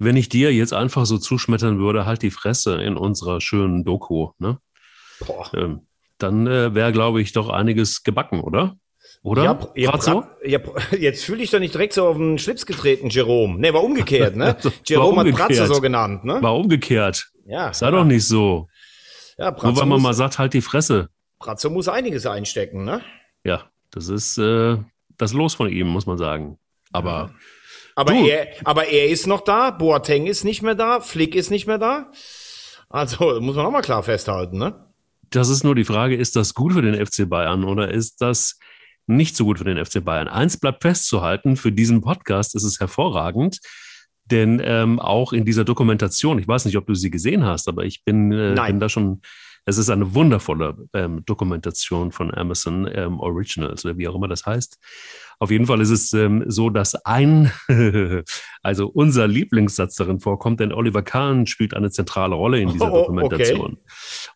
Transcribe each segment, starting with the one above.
wenn ich dir jetzt einfach so zuschmettern würde, halt die Fresse in unserer schönen Doku, ne? Ähm, dann äh, wäre, glaube ich, doch einiges gebacken, oder? Oder? Ja, ja, so? ja, jetzt fühle ich doch nicht direkt so auf den Schlips getreten, Jerome. Ne, war umgekehrt, ne? Jerome hat Pratze so genannt, ne? War umgekehrt. Ja. Sei ja. doch nicht so. Ja, Pratze Nur weil man mal sagt, halt die Fresse. Pratze muss einiges einstecken, ne? Ja, das ist äh, das Los von ihm, muss man sagen. Aber. Ja. Aber er, aber er ist noch da, Boateng ist nicht mehr da, Flick ist nicht mehr da. Also muss man auch mal klar festhalten, ne? Das ist nur die Frage, ist das gut für den FC Bayern oder ist das nicht so gut für den FC Bayern? Eins bleibt festzuhalten, für diesen Podcast ist es hervorragend, denn ähm, auch in dieser Dokumentation, ich weiß nicht, ob du sie gesehen hast, aber ich bin, äh, bin da schon es ist eine wundervolle ähm, Dokumentation von Amazon ähm, Originals oder wie auch immer das heißt. Auf jeden Fall ist es ähm, so, dass ein, also unser Lieblingssatz darin vorkommt, denn Oliver Kahn spielt eine zentrale Rolle in dieser oh, Dokumentation. Okay.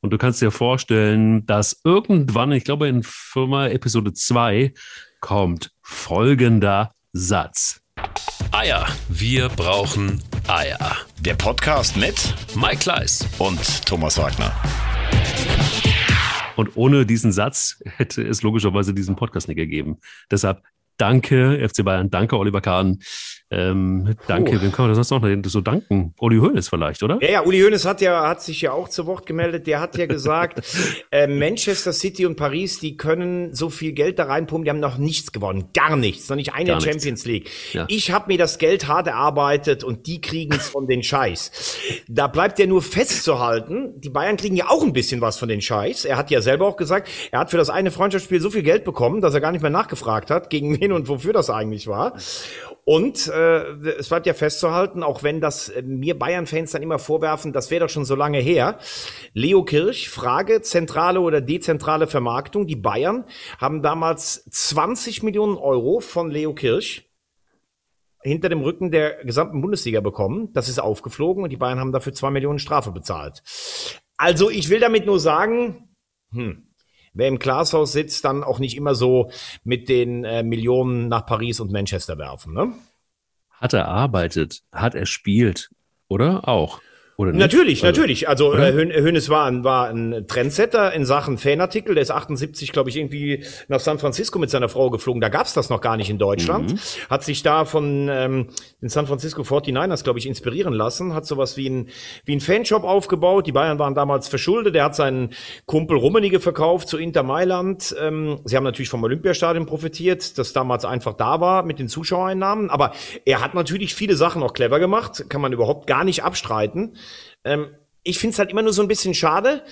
Und du kannst dir vorstellen, dass irgendwann, ich glaube in Firma Episode 2, kommt folgender Satz. Eier. Wir brauchen Eier. Der Podcast mit Mike Kleiss und Thomas Wagner. Und ohne diesen Satz hätte es logischerweise diesen Podcast nicht gegeben. Deshalb danke, FC Bayern, danke, Oliver Kahn. Ähm, danke, wem kann man das sonst noch so danken? Uli Hoeneß vielleicht, oder? Ja, ja, Uli Hoeneß hat ja, hat sich ja auch zu Wort gemeldet. Der hat ja gesagt, äh, Manchester City und Paris, die können so viel Geld da reinpumpen, die haben noch nichts gewonnen. Gar nichts, noch nicht eine Gar Champions nichts. League. Ja. Ich habe mir das Geld hart erarbeitet und die kriegen es von den Scheiß. Da bleibt ja nur festzuhalten, die Bayern kriegen ja auch ein bisschen was von den Scheiß. Er hat ja selber auch gesagt, er hat für das eine Freundschaftsspiel so viel Geld bekommen, dass er gar nicht mehr nachgefragt hat, gegen wen und wofür das eigentlich war. Und äh, es bleibt ja festzuhalten, auch wenn das äh, mir Bayern-Fans dann immer vorwerfen, das wäre doch schon so lange her. Leo Kirch, Frage, zentrale oder dezentrale Vermarktung. Die Bayern haben damals 20 Millionen Euro von Leo Kirch hinter dem Rücken der gesamten Bundesliga bekommen. Das ist aufgeflogen und die Bayern haben dafür zwei Millionen Strafe bezahlt. Also ich will damit nur sagen, hm, wer im Glashaus sitzt, dann auch nicht immer so mit den äh, Millionen nach Paris und Manchester werfen. Ne? Hat er arbeitet, hat er spielt, oder auch? Oder nicht? Natürlich, also, natürlich. Also? Äh, Hönes war ein, war ein Trendsetter in Sachen Fanartikel. Der ist 78, glaube ich, irgendwie nach San Francisco mit seiner Frau geflogen. Da gab's das noch gar nicht in Deutschland. Mhm. Hat sich da von ähm, den San Francisco 49ers, glaube ich, inspirieren lassen. Hat sowas wie ein, wie ein Fanshop aufgebaut. Die Bayern waren damals verschuldet. Er hat seinen Kumpel Rummenige verkauft zu Inter Mailand. Ähm, sie haben natürlich vom Olympiastadion profitiert, das damals einfach da war mit den Zuschauereinnahmen. Aber er hat natürlich viele Sachen auch clever gemacht. Kann man überhaupt gar nicht abstreiten. Ähm, ich finde es halt immer nur so ein bisschen schade.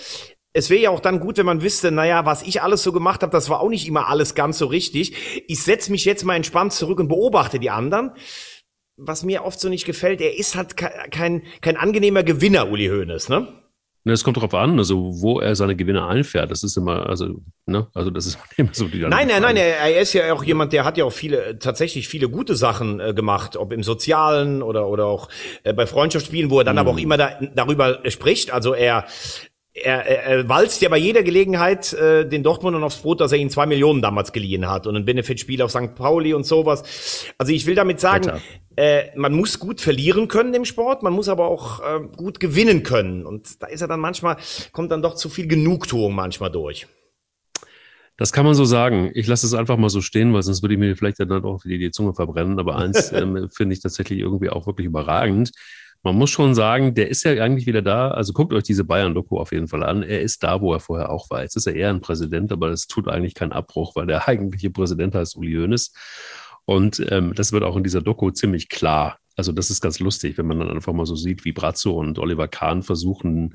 Es wäre ja auch dann gut, wenn man wüsste, naja, was ich alles so gemacht habe, das war auch nicht immer alles ganz so richtig. Ich setze mich jetzt mal entspannt zurück und beobachte die anderen. Was mir oft so nicht gefällt, er ist halt kein, kein angenehmer Gewinner, Uli Hoeneß, ne? Ne, es kommt darauf an, also wo er seine Gewinne einfährt. Das ist immer, also, ne, also das ist immer so die. Nein, nein, nein, er, er ist ja auch jemand, der hat ja auch viele, tatsächlich viele gute Sachen äh, gemacht, ob im Sozialen oder oder auch äh, bei Freundschaftsspielen, wo er dann mhm. aber auch immer da, darüber spricht. Also er er, er, er walzt ja bei jeder Gelegenheit äh, den Dortmundern aufs Brot, dass er ihnen zwei Millionen damals geliehen hat und ein Benefitspiel auf St. Pauli und sowas. Also ich will damit sagen, äh, man muss gut verlieren können im Sport, man muss aber auch äh, gut gewinnen können. Und da ist er dann manchmal, kommt dann doch zu viel Genugtuung manchmal durch. Das kann man so sagen. Ich lasse es einfach mal so stehen, weil sonst würde ich mir vielleicht dann auch die, die Zunge verbrennen. Aber eins ähm, finde ich tatsächlich irgendwie auch wirklich überragend man muss schon sagen, der ist ja eigentlich wieder da. Also guckt euch diese Bayern-Doku auf jeden Fall an. Er ist da, wo er vorher auch war. Jetzt ist er eher ein Präsident, aber das tut eigentlich keinen Abbruch, weil der eigentliche Präsident heißt Uli Hoeneß. Und ähm, das wird auch in dieser Doku ziemlich klar. Also das ist ganz lustig, wenn man dann einfach mal so sieht, wie Brazzo und Oliver Kahn versuchen,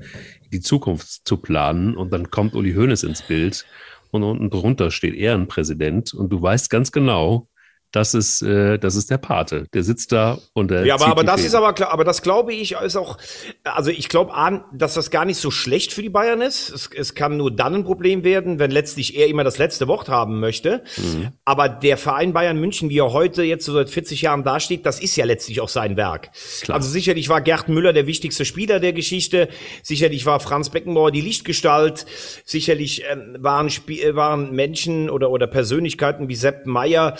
die Zukunft zu planen. Und dann kommt Uli Hoeneß ins Bild und unten drunter steht er ein Präsident. Und du weißt ganz genau, das ist, äh, das ist der Pate. Der sitzt da und der. Ja, aber, aber das Fäden. ist aber klar, aber das glaube ich ist auch, also ich glaube an, dass das gar nicht so schlecht für die Bayern ist. Es, es kann nur dann ein Problem werden, wenn letztlich er immer das letzte Wort haben möchte. Mhm. Aber der Verein Bayern München, wie er heute jetzt so seit 40 Jahren dasteht, das ist ja letztlich auch sein Werk. Klar. Also sicherlich war Gerd Müller der wichtigste Spieler der Geschichte. Sicherlich war Franz Beckenbauer die Lichtgestalt. Sicherlich äh, waren, Sp waren Menschen oder, oder Persönlichkeiten wie Sepp Meyer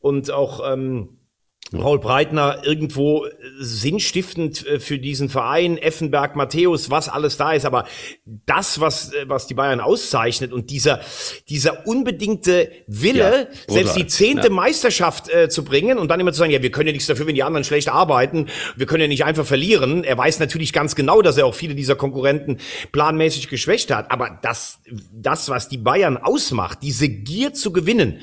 und auch ähm, Paul Breitner irgendwo sinnstiftend äh, für diesen Verein, Effenberg, Matthäus, was alles da ist. Aber das, was, äh, was die Bayern auszeichnet und dieser, dieser unbedingte Wille, ja, selbst die zehnte ja. Meisterschaft äh, zu bringen und dann immer zu sagen, ja, wir können ja nichts dafür, wenn die anderen schlecht arbeiten. Wir können ja nicht einfach verlieren. Er weiß natürlich ganz genau, dass er auch viele dieser Konkurrenten planmäßig geschwächt hat. Aber das, das, was die Bayern ausmacht, diese Gier zu gewinnen,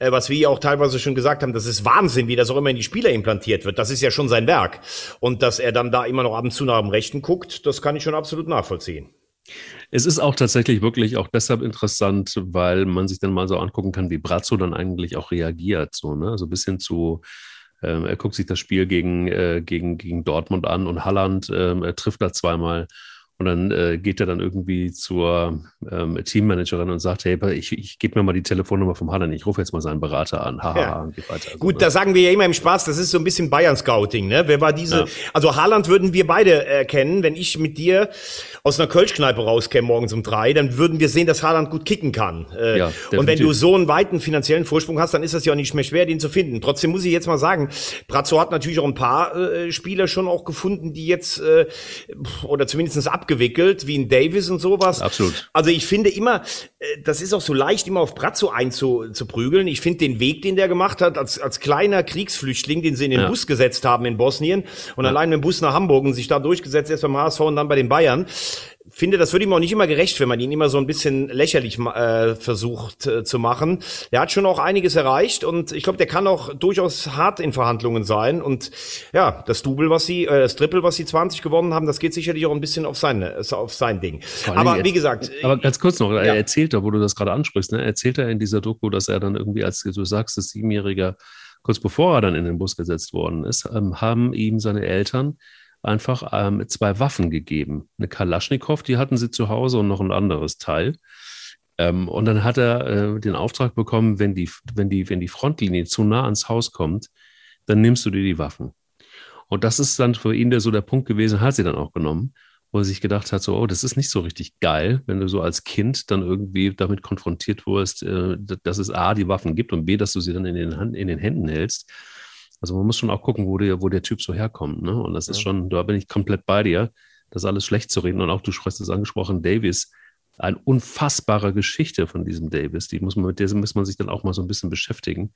äh, was wir ja auch teilweise schon gesagt haben, das ist Wahnsinn, wie das auch immer in die Spieler implantiert wird. Das ist ja schon sein Werk. Und dass er dann da immer noch ab und zu nach dem Rechten guckt, das kann ich schon absolut nachvollziehen. Es ist auch tatsächlich wirklich auch deshalb interessant, weil man sich dann mal so angucken kann, wie Brazzo dann eigentlich auch reagiert. So, ne? So ein bisschen zu, ähm, er guckt sich das Spiel gegen, äh, gegen, gegen Dortmund an und Halland, ähm, trifft da zweimal und dann äh, geht er dann irgendwie zur ähm, Teammanagerin und sagt, hey, ich, ich gebe mir mal die Telefonnummer vom Haaland, ich rufe jetzt mal seinen Berater an. Haha, ja. und geht weiter. Also, Gut, da sagen wir ja immer im Spaß, das ist so ein bisschen Bayern-Scouting, ne? Wer war diese, ja. also Haaland würden wir beide erkennen, wenn ich mit dir aus einer Kölschkneipe rauskäme morgens um drei, dann würden wir sehen, dass Haaland gut kicken kann. Äh, ja, und wenn du so einen weiten finanziellen Vorsprung hast, dann ist das ja auch nicht mehr schwer, den zu finden. Trotzdem muss ich jetzt mal sagen, Brazzo hat natürlich auch ein paar äh, Spieler schon auch gefunden, die jetzt, äh, oder zumindestens ab abgewickelt, wie ein Davis und sowas. Absolut. Also ich finde immer, äh, das ist auch so leicht, immer auf Brazzo einzuprügeln. Ich finde den Weg, den der gemacht hat, als, als kleiner Kriegsflüchtling, den sie in den ja. Bus gesetzt haben in Bosnien und ja. allein mit dem Bus nach Hamburg und sich da durchgesetzt, erst beim HSV und dann bei den Bayern finde, das wird ihm auch nicht immer gerecht, wenn man ihn immer so ein bisschen lächerlich äh, versucht äh, zu machen. Er hat schon auch einiges erreicht und ich glaube, der kann auch durchaus hart in Verhandlungen sein. Und ja, das Double, was sie, äh, das Triple, was sie 20 gewonnen haben, das geht sicherlich auch ein bisschen auf sein, auf sein Ding. Aber wie gesagt. Aber ganz kurz noch, ja. er erzählt da, wo du das gerade ansprichst, ne, erzählt er in dieser Doku, dass er dann irgendwie, als du sagst, das Siebenjähriger, kurz bevor er dann in den Bus gesetzt worden ist, ähm, haben ihm seine Eltern einfach ähm, zwei Waffen gegeben. Eine Kalaschnikow, die hatten sie zu Hause und noch ein anderes Teil. Ähm, und dann hat er äh, den Auftrag bekommen, wenn die, wenn, die, wenn die Frontlinie zu nah ans Haus kommt, dann nimmst du dir die Waffen. Und das ist dann für ihn der, so der Punkt gewesen, hat sie dann auch genommen, wo er sich gedacht hat, so, oh, das ist nicht so richtig geil, wenn du so als Kind dann irgendwie damit konfrontiert wirst, äh, dass es A, die Waffen gibt und B, dass du sie dann in den, Hand, in den Händen hältst. Also man muss schon auch gucken, wo der, wo der Typ so herkommt. Ne? Und das ja. ist schon, da bin ich komplett bei dir, das alles schlecht zu reden. Und auch du hast es angesprochen, Davis, eine unfassbare Geschichte von diesem Davis. Die muss man, mit der muss man sich dann auch mal so ein bisschen beschäftigen.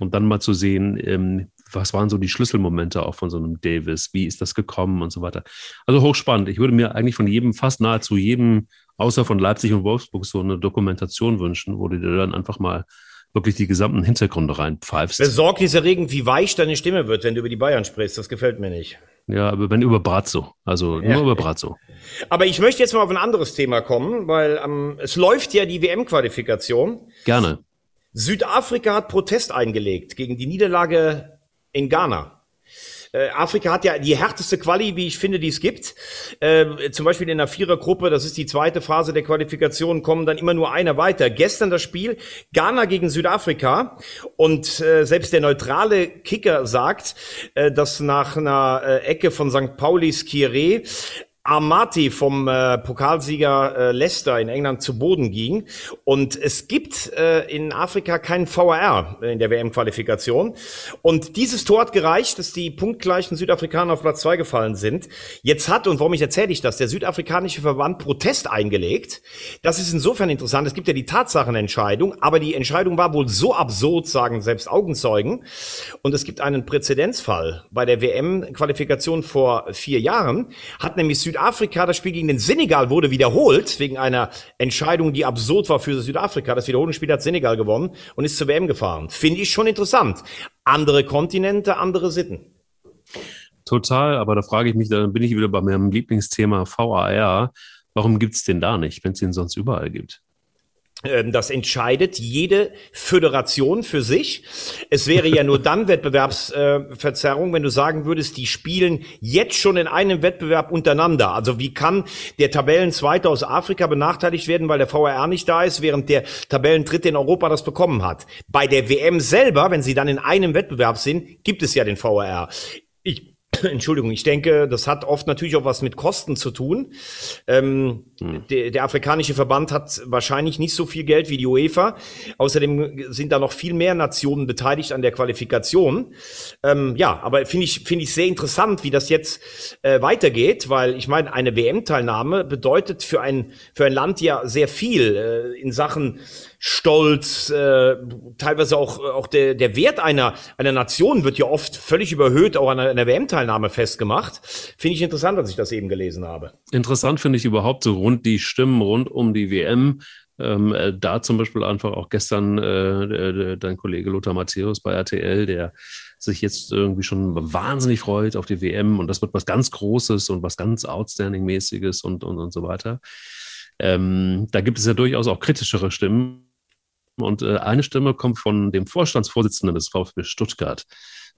Um dann mal zu sehen, ähm, was waren so die Schlüsselmomente auch von so einem Davis, wie ist das gekommen und so weiter. Also hochspannend. Ich würde mir eigentlich von jedem, fast nahezu jedem, außer von Leipzig und Wolfsburg, so eine Dokumentation wünschen, wo du dir dann einfach mal wirklich die gesamten Hintergründe reinpfeifst. Besorgniserregend, wie weich deine Stimme wird, wenn du über die Bayern sprichst. Das gefällt mir nicht. Ja, aber wenn über Brazzo. Also ja. nur über Brazzo. Aber ich möchte jetzt mal auf ein anderes Thema kommen, weil ähm, es läuft ja die WM-Qualifikation. Gerne. Südafrika hat Protest eingelegt gegen die Niederlage in Ghana. Äh, Afrika hat ja die härteste Quali, wie ich finde, die es gibt. Äh, zum Beispiel in der Vierergruppe, das ist die zweite Phase der Qualifikation, kommen dann immer nur einer weiter. Gestern das Spiel Ghana gegen Südafrika und äh, selbst der neutrale Kicker sagt, äh, dass nach einer äh, Ecke von St. Paulis Kire Amati vom äh, Pokalsieger äh, Leicester in England zu Boden ging. Und es gibt äh, in Afrika keinen VAR in der WM-Qualifikation. Und dieses Tor hat gereicht, dass die punktgleichen Südafrikaner auf Platz zwei gefallen sind. Jetzt hat, und warum ich erzähle ich das, der südafrikanische Verband Protest eingelegt. Das ist insofern interessant. Es gibt ja die Tatsachenentscheidung, aber die Entscheidung war wohl so absurd, sagen selbst Augenzeugen. Und es gibt einen Präzedenzfall. Bei der WM-Qualifikation vor vier Jahren hat nämlich Südafrika Südafrika, das Spiel gegen den Senegal wurde wiederholt, wegen einer Entscheidung, die absurd war für Südafrika. Das Wiederholungsspiel hat Senegal gewonnen und ist zur WM gefahren. Finde ich schon interessant. Andere Kontinente, andere Sitten. Total, aber da frage ich mich, dann bin ich wieder bei meinem Lieblingsthema VAR. Warum gibt es den da nicht, wenn es den sonst überall gibt? Ähm, das entscheidet jede Föderation für sich. Es wäre ja nur dann Wettbewerbsverzerrung, wenn du sagen würdest, die spielen jetzt schon in einem Wettbewerb untereinander. Also wie kann der Tabellenzweite aus Afrika benachteiligt werden, weil der VRR nicht da ist, während der Tabellendritte in Europa das bekommen hat? Bei der WM selber, wenn sie dann in einem Wettbewerb sind, gibt es ja den VRR. Ich Entschuldigung, ich denke, das hat oft natürlich auch was mit Kosten zu tun. Ähm, hm. der, der, afrikanische Verband hat wahrscheinlich nicht so viel Geld wie die UEFA. Außerdem sind da noch viel mehr Nationen beteiligt an der Qualifikation. Ähm, ja, aber finde ich finde ich sehr interessant, wie das jetzt äh, weitergeht, weil ich meine, eine WM-Teilnahme bedeutet für ein für ein Land ja sehr viel äh, in Sachen Stolz, äh, teilweise auch, auch der, der Wert einer, einer Nation wird ja oft völlig überhöht, auch an einer WM-Teilnahme festgemacht. Finde ich interessant, dass ich das eben gelesen habe. Interessant finde ich überhaupt so rund die Stimmen rund um die WM. Ähm, äh, da zum Beispiel einfach auch gestern äh, dein Kollege Lothar Matthäus bei RTL, der sich jetzt irgendwie schon wahnsinnig freut auf die WM und das wird was ganz Großes und was ganz Outstanding-mäßiges und, und, und so weiter. Ähm, da gibt es ja durchaus auch kritischere Stimmen. Und äh, eine Stimme kommt von dem Vorstandsvorsitzenden des VfB Stuttgart,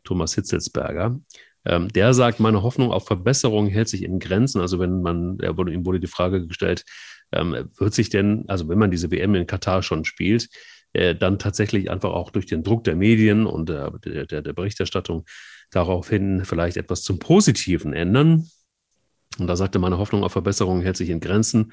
Thomas Hitzelsberger. Ähm, der sagt, meine Hoffnung auf Verbesserung hält sich in Grenzen. Also wenn man, er wurde, ihm wurde die Frage gestellt, ähm, wird sich denn, also wenn man diese WM in Katar schon spielt, äh, dann tatsächlich einfach auch durch den Druck der Medien und der, der, der Berichterstattung daraufhin vielleicht etwas zum Positiven ändern? Und da sagte, meine Hoffnung auf Verbesserung hält sich in Grenzen.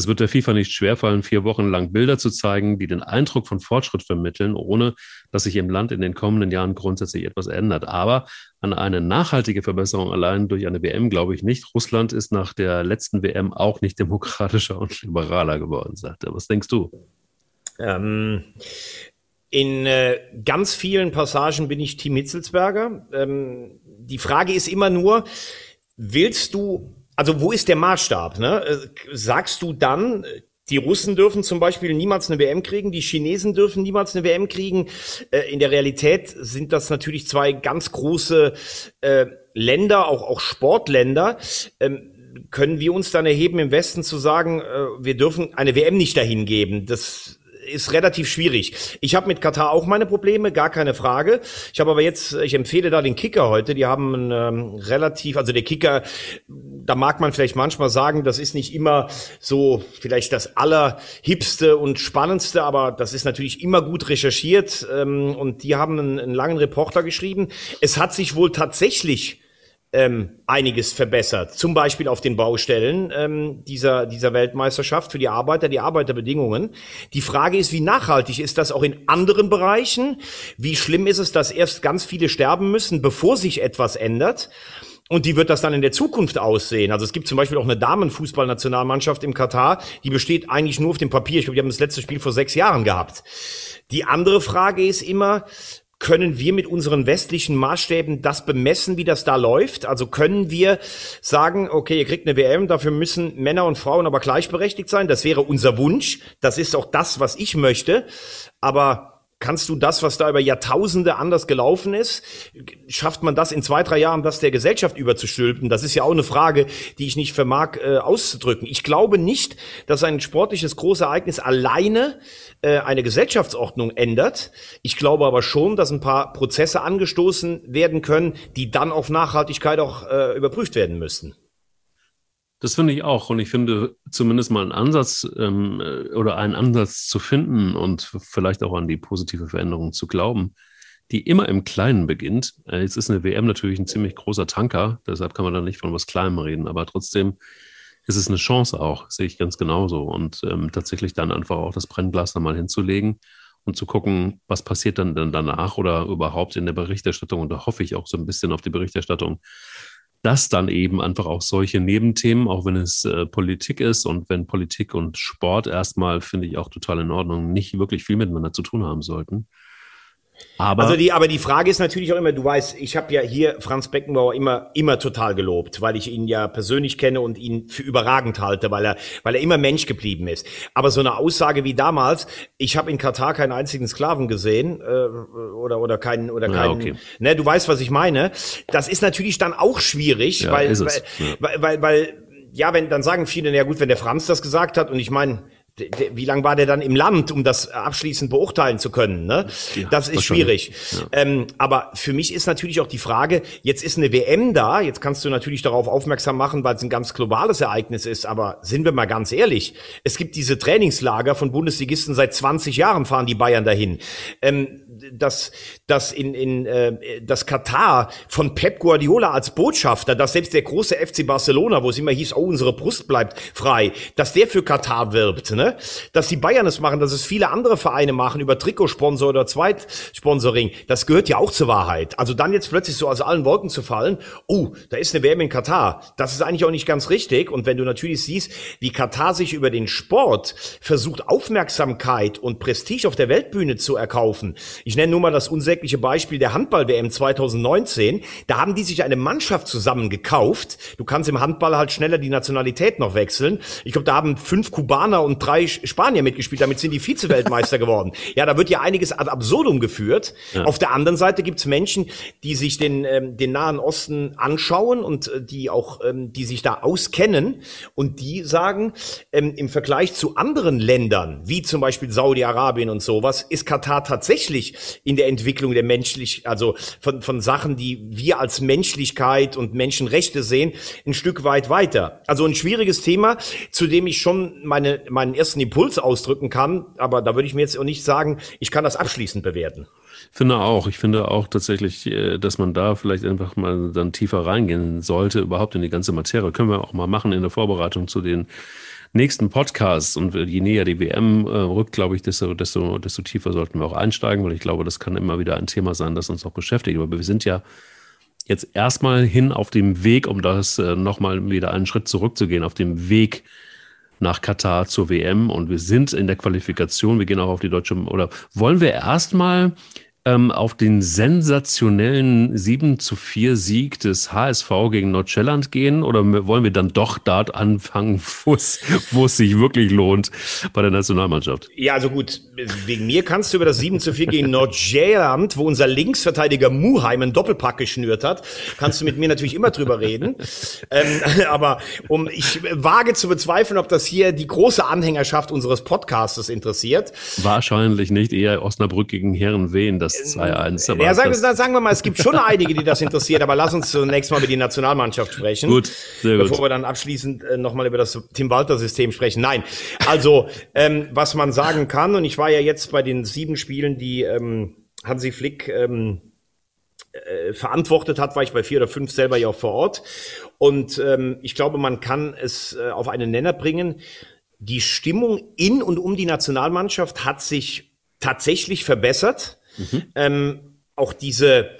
Es wird der FIFA nicht schwerfallen, vier Wochen lang Bilder zu zeigen, die den Eindruck von Fortschritt vermitteln, ohne dass sich im Land in den kommenden Jahren grundsätzlich etwas ändert. Aber an eine nachhaltige Verbesserung allein durch eine WM glaube ich nicht. Russland ist nach der letzten WM auch nicht demokratischer und liberaler geworden, sagt er. Was denkst du? Ähm, in äh, ganz vielen Passagen bin ich Team Hitzelsberger. Ähm, die Frage ist immer nur, willst du also wo ist der Maßstab? Ne? Äh, sagst du dann, die Russen dürfen zum Beispiel niemals eine WM kriegen, die Chinesen dürfen niemals eine WM kriegen. Äh, in der Realität sind das natürlich zwei ganz große äh, Länder, auch, auch Sportländer. Ähm, können wir uns dann erheben, im Westen zu sagen, wir dürfen eine WM nicht dahin geben? Das ist relativ schwierig. Ich habe mit Katar auch meine Probleme, gar keine Frage. Ich habe aber jetzt, ich empfehle da den Kicker heute. Die haben ähm, relativ, also der Kicker, da mag man vielleicht manchmal sagen, das ist nicht immer so vielleicht das allerhipste und spannendste, aber das ist natürlich immer gut recherchiert. Ähm, und die haben einen, einen langen Reporter geschrieben. Es hat sich wohl tatsächlich ähm, einiges verbessert. Zum Beispiel auf den Baustellen ähm, dieser, dieser Weltmeisterschaft für die Arbeiter, die Arbeiterbedingungen. Die Frage ist, wie nachhaltig ist das auch in anderen Bereichen? Wie schlimm ist es, dass erst ganz viele sterben müssen, bevor sich etwas ändert? Und wie wird das dann in der Zukunft aussehen? Also es gibt zum Beispiel auch eine Damenfußballnationalmannschaft im Katar, die besteht eigentlich nur auf dem Papier. Ich glaube, die haben das letzte Spiel vor sechs Jahren gehabt. Die andere Frage ist immer, können wir mit unseren westlichen Maßstäben das bemessen, wie das da läuft? Also können wir sagen, okay, ihr kriegt eine WM, dafür müssen Männer und Frauen aber gleichberechtigt sein. Das wäre unser Wunsch. Das ist auch das, was ich möchte. Aber Kannst du das, was da über Jahrtausende anders gelaufen ist, schafft man das in zwei, drei Jahren, das der Gesellschaft überzustülpen? Das ist ja auch eine Frage, die ich nicht vermag äh, auszudrücken. Ich glaube nicht, dass ein sportliches Großereignis alleine äh, eine Gesellschaftsordnung ändert. Ich glaube aber schon, dass ein paar Prozesse angestoßen werden können, die dann auf Nachhaltigkeit auch äh, überprüft werden müssen. Das finde ich auch. Und ich finde zumindest mal einen Ansatz ähm, äh, oder einen Ansatz zu finden und vielleicht auch an die positive Veränderung zu glauben, die immer im Kleinen beginnt. Äh, jetzt ist eine WM natürlich ein ziemlich großer Tanker, deshalb kann man da nicht von was Kleinem reden, aber trotzdem ist es eine Chance auch, sehe ich ganz genauso. Und ähm, tatsächlich dann einfach auch das Brennglas da mal hinzulegen und zu gucken, was passiert dann, dann danach oder überhaupt in der Berichterstattung. Und da hoffe ich auch so ein bisschen auf die Berichterstattung dass dann eben einfach auch solche Nebenthemen, auch wenn es äh, Politik ist und wenn Politik und Sport erstmal, finde ich auch total in Ordnung, nicht wirklich viel miteinander zu tun haben sollten, aber also die, aber die Frage ist natürlich auch immer, du weißt, ich habe ja hier Franz Beckenbauer immer, immer total gelobt, weil ich ihn ja persönlich kenne und ihn für überragend halte, weil er, weil er immer Mensch geblieben ist. Aber so eine Aussage wie damals, ich habe in Katar keinen einzigen Sklaven gesehen äh, oder oder keinen oder keinen, ja, okay. ne, du weißt, was ich meine. Das ist natürlich dann auch schwierig, ja, weil, weil, ja. weil, weil, weil, ja, wenn dann sagen viele, na ja gut, wenn der Franz das gesagt hat und ich meine wie lange war der dann im Land, um das abschließend beurteilen zu können? Ne? Ja, das ist schwierig. Ja. Ähm, aber für mich ist natürlich auch die Frage, jetzt ist eine WM da, jetzt kannst du natürlich darauf aufmerksam machen, weil es ein ganz globales Ereignis ist, aber sind wir mal ganz ehrlich, es gibt diese Trainingslager von Bundesligisten seit 20 Jahren fahren die Bayern dahin. Ähm, dass, dass in, in äh, das Katar von Pep Guardiola als Botschafter, dass selbst der große FC Barcelona, wo es immer hieß, oh, unsere Brust bleibt frei, dass der für Katar wirbt, ne? Dass die Bayern es machen, dass es viele andere Vereine machen über Trikotsponsor oder Zweitsponsoring, das gehört ja auch zur Wahrheit. Also dann jetzt plötzlich so aus allen Wolken zu fallen, oh, da ist eine WM in Katar, das ist eigentlich auch nicht ganz richtig. Und wenn du natürlich siehst, wie Katar sich über den Sport versucht, Aufmerksamkeit und Prestige auf der Weltbühne zu erkaufen, ich nenne nur mal das unsägliche Beispiel der Handball-WM 2019. Da haben die sich eine Mannschaft zusammen gekauft. Du kannst im Handball halt schneller die Nationalität noch wechseln. Ich glaube, da haben fünf Kubaner und drei Spanier mitgespielt. Damit sind die Vize-Weltmeister geworden. Ja, da wird ja einiges ad absurdum geführt. Ja. Auf der anderen Seite gibt's Menschen, die sich den, ähm, den Nahen Osten anschauen und äh, die auch, ähm, die sich da auskennen und die sagen, ähm, im Vergleich zu anderen Ländern, wie zum Beispiel Saudi-Arabien und sowas, ist Katar tatsächlich in der Entwicklung der menschlich, also von, von Sachen, die wir als Menschlichkeit und Menschenrechte sehen, ein Stück weit weiter. Also ein schwieriges Thema, zu dem ich schon meine, meinen ersten Impuls ausdrücken kann, aber da würde ich mir jetzt auch nicht sagen, ich kann das abschließend bewerten. Finde auch. Ich finde auch tatsächlich, äh, dass man da vielleicht einfach mal dann tiefer reingehen sollte, überhaupt in die ganze Materie. Können wir auch mal machen in der Vorbereitung zu den nächsten Podcast und je näher die WM äh, rückt, glaube ich, desto, desto, desto tiefer sollten wir auch einsteigen, weil ich glaube, das kann immer wieder ein Thema sein, das uns auch beschäftigt. Aber wir sind ja jetzt erstmal hin auf dem Weg, um das äh, nochmal wieder einen Schritt zurückzugehen, auf dem Weg nach Katar zur WM und wir sind in der Qualifikation, wir gehen auch auf die deutsche, oder wollen wir erstmal ähm, auf den sensationellen 7 zu 4 Sieg des HSV gegen Nordschelland gehen oder wollen wir dann doch dort anfangen, wo es, sich wirklich lohnt bei der Nationalmannschaft? Ja, also gut, wegen mir kannst du über das 7 zu 4 gegen Nordschelland, wo unser Linksverteidiger Muheim einen Doppelpack geschnürt hat, kannst du mit mir natürlich immer drüber reden. ähm, aber um, ich wage zu bezweifeln, ob das hier die große Anhängerschaft unseres Podcastes interessiert. Wahrscheinlich nicht, eher Osnabrück gegen Herrenwehen, das 2-1. Ja, sagen, sagen wir mal, es gibt schon einige, die das interessiert, aber lass uns zunächst mal über die Nationalmannschaft sprechen. Gut, sehr gut. Bevor wir dann abschließend äh, nochmal über das Tim Walter-System sprechen. Nein, also, ähm, was man sagen kann, und ich war ja jetzt bei den sieben Spielen, die ähm, Hansi Flick ähm, äh, verantwortet hat, war ich bei vier oder fünf selber ja auch vor Ort. Und ähm, ich glaube, man kann es äh, auf einen Nenner bringen. Die Stimmung in und um die Nationalmannschaft hat sich tatsächlich verbessert. Mhm. Ähm, auch diese,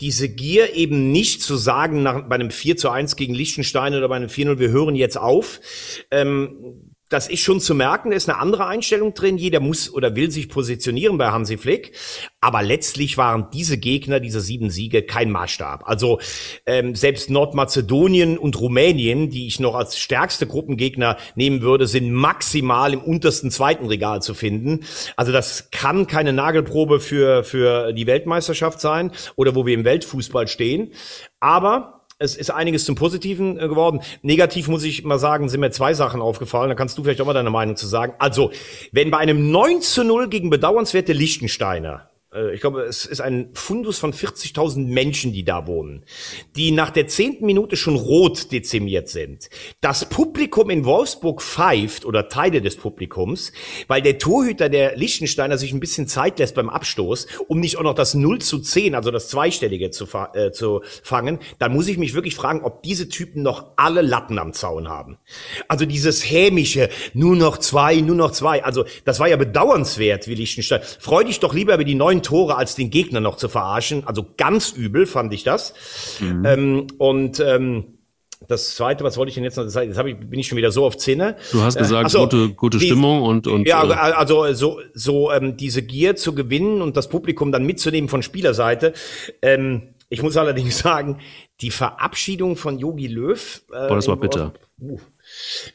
diese Gier eben nicht zu sagen, nach, bei einem 4 zu 1 gegen Liechtenstein oder bei einem 4-0, wir hören jetzt auf. Ähm, das ist schon zu merken, da ist eine andere Einstellung drin. Jeder muss oder will sich positionieren bei Hansi Flick. Aber letztlich waren diese Gegner, diese sieben Siege, kein Maßstab. Also ähm, selbst Nordmazedonien und Rumänien, die ich noch als stärkste Gruppengegner nehmen würde, sind maximal im untersten zweiten Regal zu finden. Also das kann keine Nagelprobe für, für die Weltmeisterschaft sein oder wo wir im Weltfußball stehen. Aber es ist einiges zum Positiven äh, geworden. Negativ muss ich mal sagen, sind mir zwei Sachen aufgefallen. Da kannst du vielleicht auch mal deine Meinung zu sagen. Also, wenn bei einem 9 zu 0 gegen bedauernswerte Lichtensteiner ich glaube, es ist ein Fundus von 40.000 Menschen, die da wohnen, die nach der zehnten Minute schon rot dezimiert sind. Das Publikum in Wolfsburg pfeift oder Teile des Publikums, weil der Torhüter der Lichtensteiner sich ein bisschen Zeit lässt beim Abstoß, um nicht auch noch das 0 zu 10, also das Zweistellige zu, äh, zu fangen. Dann muss ich mich wirklich fragen, ob diese Typen noch alle Latten am Zaun haben. Also dieses hämische, nur noch zwei, nur noch zwei. Also das war ja bedauernswert, wie Lichtenstein. Freu dich doch lieber über die neuen neun Tore als den Gegner noch zu verarschen. Also ganz übel fand ich das. Mhm. Ähm, und ähm, das zweite, was wollte ich denn jetzt noch sagen? Jetzt ich, bin ich schon wieder so auf Zinne. Du hast gesagt, äh, so, gute, gute die, Stimmung und, und. Ja, äh, also so, so ähm, diese Gier zu gewinnen und das Publikum dann mitzunehmen von Spielerseite. Ähm, ich muss allerdings sagen, die Verabschiedung von Yogi Löw. Äh, Boah, das war bitter. Uh,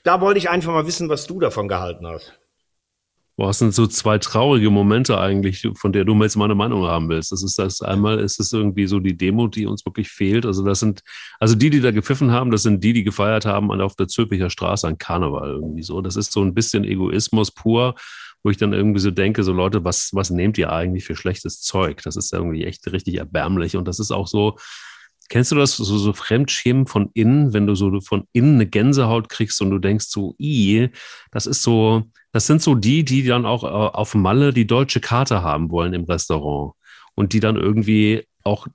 da wollte ich einfach mal wissen, was du davon gehalten hast. Boah, es sind so zwei traurige Momente eigentlich, von der du jetzt meine Meinung haben willst. Das ist das einmal ist es irgendwie so die Demo, die uns wirklich fehlt. Also das sind, also die, die da gepfiffen haben, das sind die, die gefeiert haben auf der Zülpicher Straße an Karneval irgendwie so. Das ist so ein bisschen Egoismus pur, wo ich dann irgendwie so denke, so Leute, was, was nehmt ihr eigentlich für schlechtes Zeug? Das ist irgendwie echt richtig erbärmlich. Und das ist auch so, Kennst du das, so, so Fremdschämen von innen, wenn du so von innen eine Gänsehaut kriegst und du denkst so, i, das ist so, das sind so die, die dann auch äh, auf Malle die deutsche Karte haben wollen im Restaurant und die dann irgendwie auch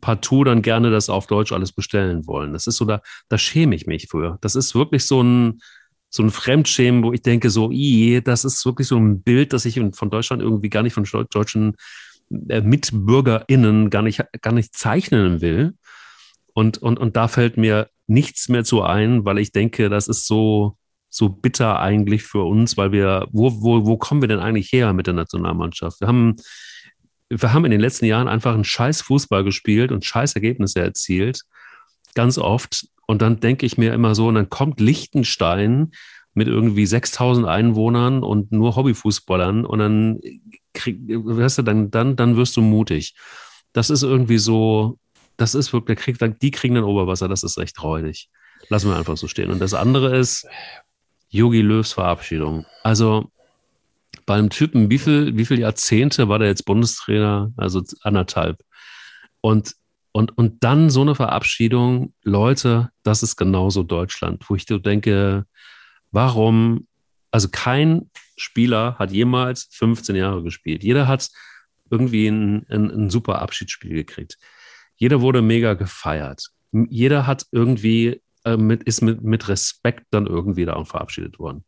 partout dann gerne das auf Deutsch alles bestellen wollen. Das ist so, da, da schäme ich mich für. Das ist wirklich so ein, so ein Fremdschämen, wo ich denke so, i, das ist wirklich so ein Bild, das ich von Deutschland irgendwie gar nicht von deutschen äh, MitbürgerInnen gar nicht, gar nicht zeichnen will. Und, und, und da fällt mir nichts mehr zu ein, weil ich denke, das ist so, so bitter eigentlich für uns, weil wir, wo, wo, wo kommen wir denn eigentlich her mit der Nationalmannschaft? Wir haben, wir haben in den letzten Jahren einfach einen scheiß Fußball gespielt und scheiß Ergebnisse erzielt. Ganz oft. Und dann denke ich mir immer so, und dann kommt Liechtenstein mit irgendwie 6000 Einwohnern und nur Hobbyfußballern und dann krieg, weißt du, dann, dann, dann wirst du mutig. Das ist irgendwie so, das ist wirklich, der kriegt, die kriegen dann Oberwasser, das ist recht räudig. Lassen wir einfach so stehen. Und das andere ist Yogi Löws Verabschiedung. Also bei einem Typen, wie viel, wie viele Jahrzehnte war der jetzt Bundestrainer? Also anderthalb. Und, und, und dann so eine Verabschiedung, Leute, das ist genauso Deutschland, wo ich denke, warum, also kein Spieler hat jemals 15 Jahre gespielt. Jeder hat irgendwie ein, ein, ein super Abschiedsspiel gekriegt. Jeder wurde mega gefeiert. Jeder hat irgendwie äh, mit, ist mit, mit Respekt dann irgendwie da verabschiedet worden.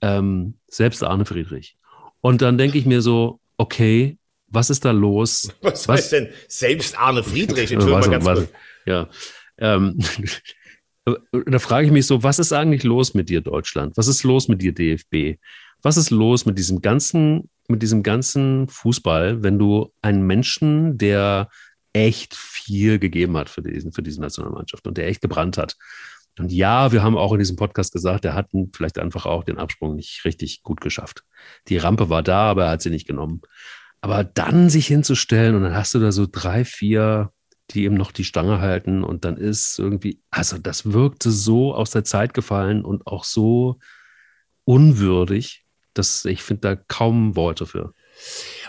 Ähm, selbst Arne Friedrich. Und dann denke ich mir so, okay, was ist da los? Was, was heißt denn selbst Arne Friedrich? Entschuldigung, mal ganz kurz. Ja. Ähm, da frage ich mich so, was ist eigentlich los mit dir, Deutschland? Was ist los mit dir, DFB? Was ist los mit diesem ganzen, mit diesem ganzen Fußball, wenn du einen Menschen, der echt viel gegeben hat für, diesen, für diese Nationalmannschaft und der echt gebrannt hat. Und ja, wir haben auch in diesem Podcast gesagt, er hat vielleicht einfach auch den Absprung nicht richtig gut geschafft. Die Rampe war da, aber er hat sie nicht genommen. Aber dann sich hinzustellen und dann hast du da so drei, vier, die eben noch die Stange halten und dann ist irgendwie, also das wirkte so aus der Zeit gefallen und auch so unwürdig, dass ich finde da kaum Worte für.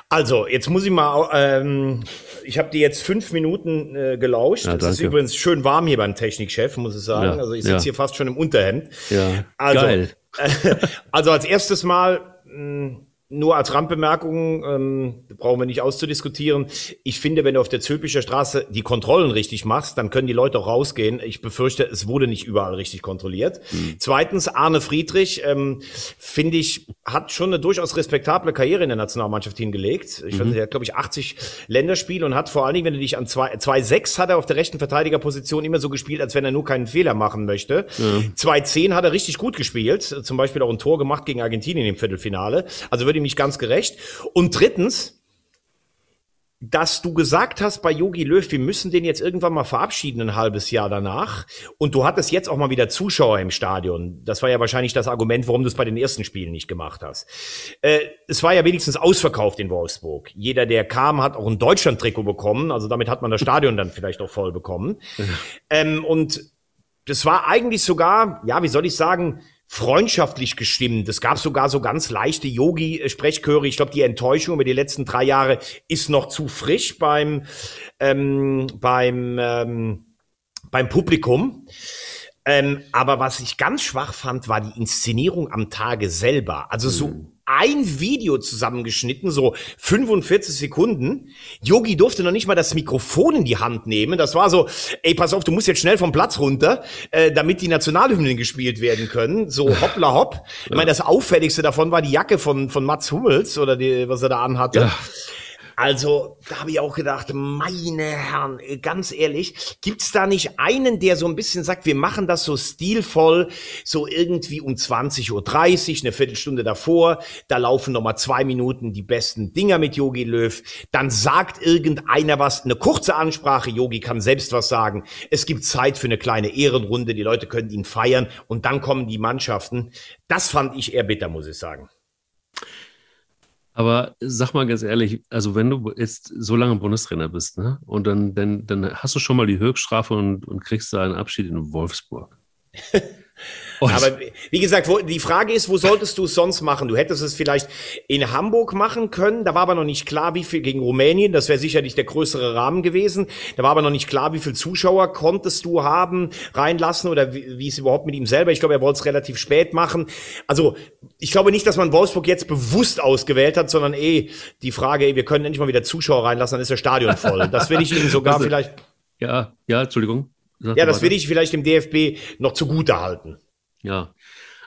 Also, jetzt muss ich mal, ähm, ich habe dir jetzt fünf Minuten äh, gelauscht. Ja, es ist übrigens schön warm hier beim Technikchef, muss ich sagen. Ja, also ich sitze ja. hier fast schon im Unterhemd. Ja, also, geil. also als erstes Mal mh, hm, nur als Randbemerkung, ähm, brauchen wir nicht auszudiskutieren. Ich finde, wenn du auf der Zülpicher Straße die Kontrollen richtig machst, dann können die Leute auch rausgehen. Ich befürchte, es wurde nicht überall richtig kontrolliert. Mhm. Zweitens, Arne Friedrich, ähm, finde ich, hat schon eine durchaus respektable Karriere in der Nationalmannschaft hingelegt. Ich mhm. finde, er hat, glaube ich, 80 Länderspiele und hat vor allen Dingen, wenn du dich an 2-6 hat er auf der rechten Verteidigerposition immer so gespielt, als wenn er nur keinen Fehler machen möchte. 2-10 hat er richtig gut gespielt, zum Beispiel auch ein Tor gemacht gegen Argentinien im Viertelfinale. Also würde ihm nicht ganz gerecht. Und drittens, dass du gesagt hast bei Yogi Löw, wir müssen den jetzt irgendwann mal verabschieden, ein halbes Jahr danach. Und du hattest jetzt auch mal wieder Zuschauer im Stadion. Das war ja wahrscheinlich das Argument, warum du es bei den ersten Spielen nicht gemacht hast. Äh, es war ja wenigstens ausverkauft in Wolfsburg. Jeder, der kam, hat auch ein Deutschland-Trikot bekommen. Also damit hat man das Stadion dann vielleicht auch voll bekommen. ähm, und das war eigentlich sogar, ja, wie soll ich sagen, freundschaftlich gestimmt. Es gab sogar so ganz leichte Yogi-Sprechchöre. Ich glaube, die Enttäuschung über die letzten drei Jahre ist noch zu frisch beim, ähm, beim, ähm, beim Publikum. Ähm, aber was ich ganz schwach fand, war die Inszenierung am Tage selber. Also so mhm ein Video zusammengeschnitten, so 45 Sekunden. Yogi durfte noch nicht mal das Mikrofon in die Hand nehmen. Das war so, ey, pass auf, du musst jetzt schnell vom Platz runter, äh, damit die Nationalhymnen gespielt werden können. So hoppla hopp. Ich meine, das Auffälligste davon war die Jacke von, von Mats Hummels oder die, was er da anhatte. Ja. Also, da habe ich auch gedacht, meine Herren, ganz ehrlich, gibt's da nicht einen, der so ein bisschen sagt, wir machen das so stilvoll, so irgendwie um 20.30 Uhr, eine Viertelstunde davor, da laufen nochmal zwei Minuten die besten Dinger mit Yogi Löw, dann sagt irgendeiner was, eine kurze Ansprache, Yogi kann selbst was sagen, es gibt Zeit für eine kleine Ehrenrunde, die Leute können ihn feiern und dann kommen die Mannschaften. Das fand ich eher bitter, muss ich sagen. Aber sag mal ganz ehrlich, also wenn du jetzt so lange Bundestrainer bist, ne, und dann, dann, dann hast du schon mal die Höchststrafe und, und kriegst da einen Abschied in Wolfsburg. Und Aber wie gesagt, wo, die Frage ist, wo solltest du es sonst machen? Du hättest es vielleicht in Hamburg machen können. Da war aber noch nicht klar, wie viel gegen Rumänien. Das wäre sicherlich der größere Rahmen gewesen. Da war aber noch nicht klar, wie viel Zuschauer konntest du haben, reinlassen oder wie, wie es überhaupt mit ihm selber. Ich glaube, er wollte es relativ spät machen. Also ich glaube nicht, dass man Wolfsburg jetzt bewusst ausgewählt hat, sondern eh die Frage, ey, wir können endlich mal wieder Zuschauer reinlassen, dann ist das Stadion voll. Das will ich Ihnen sogar also, vielleicht. Ja, ja, Entschuldigung. Sag ja, das will ich vielleicht dem DFB noch zugute halten. Ja,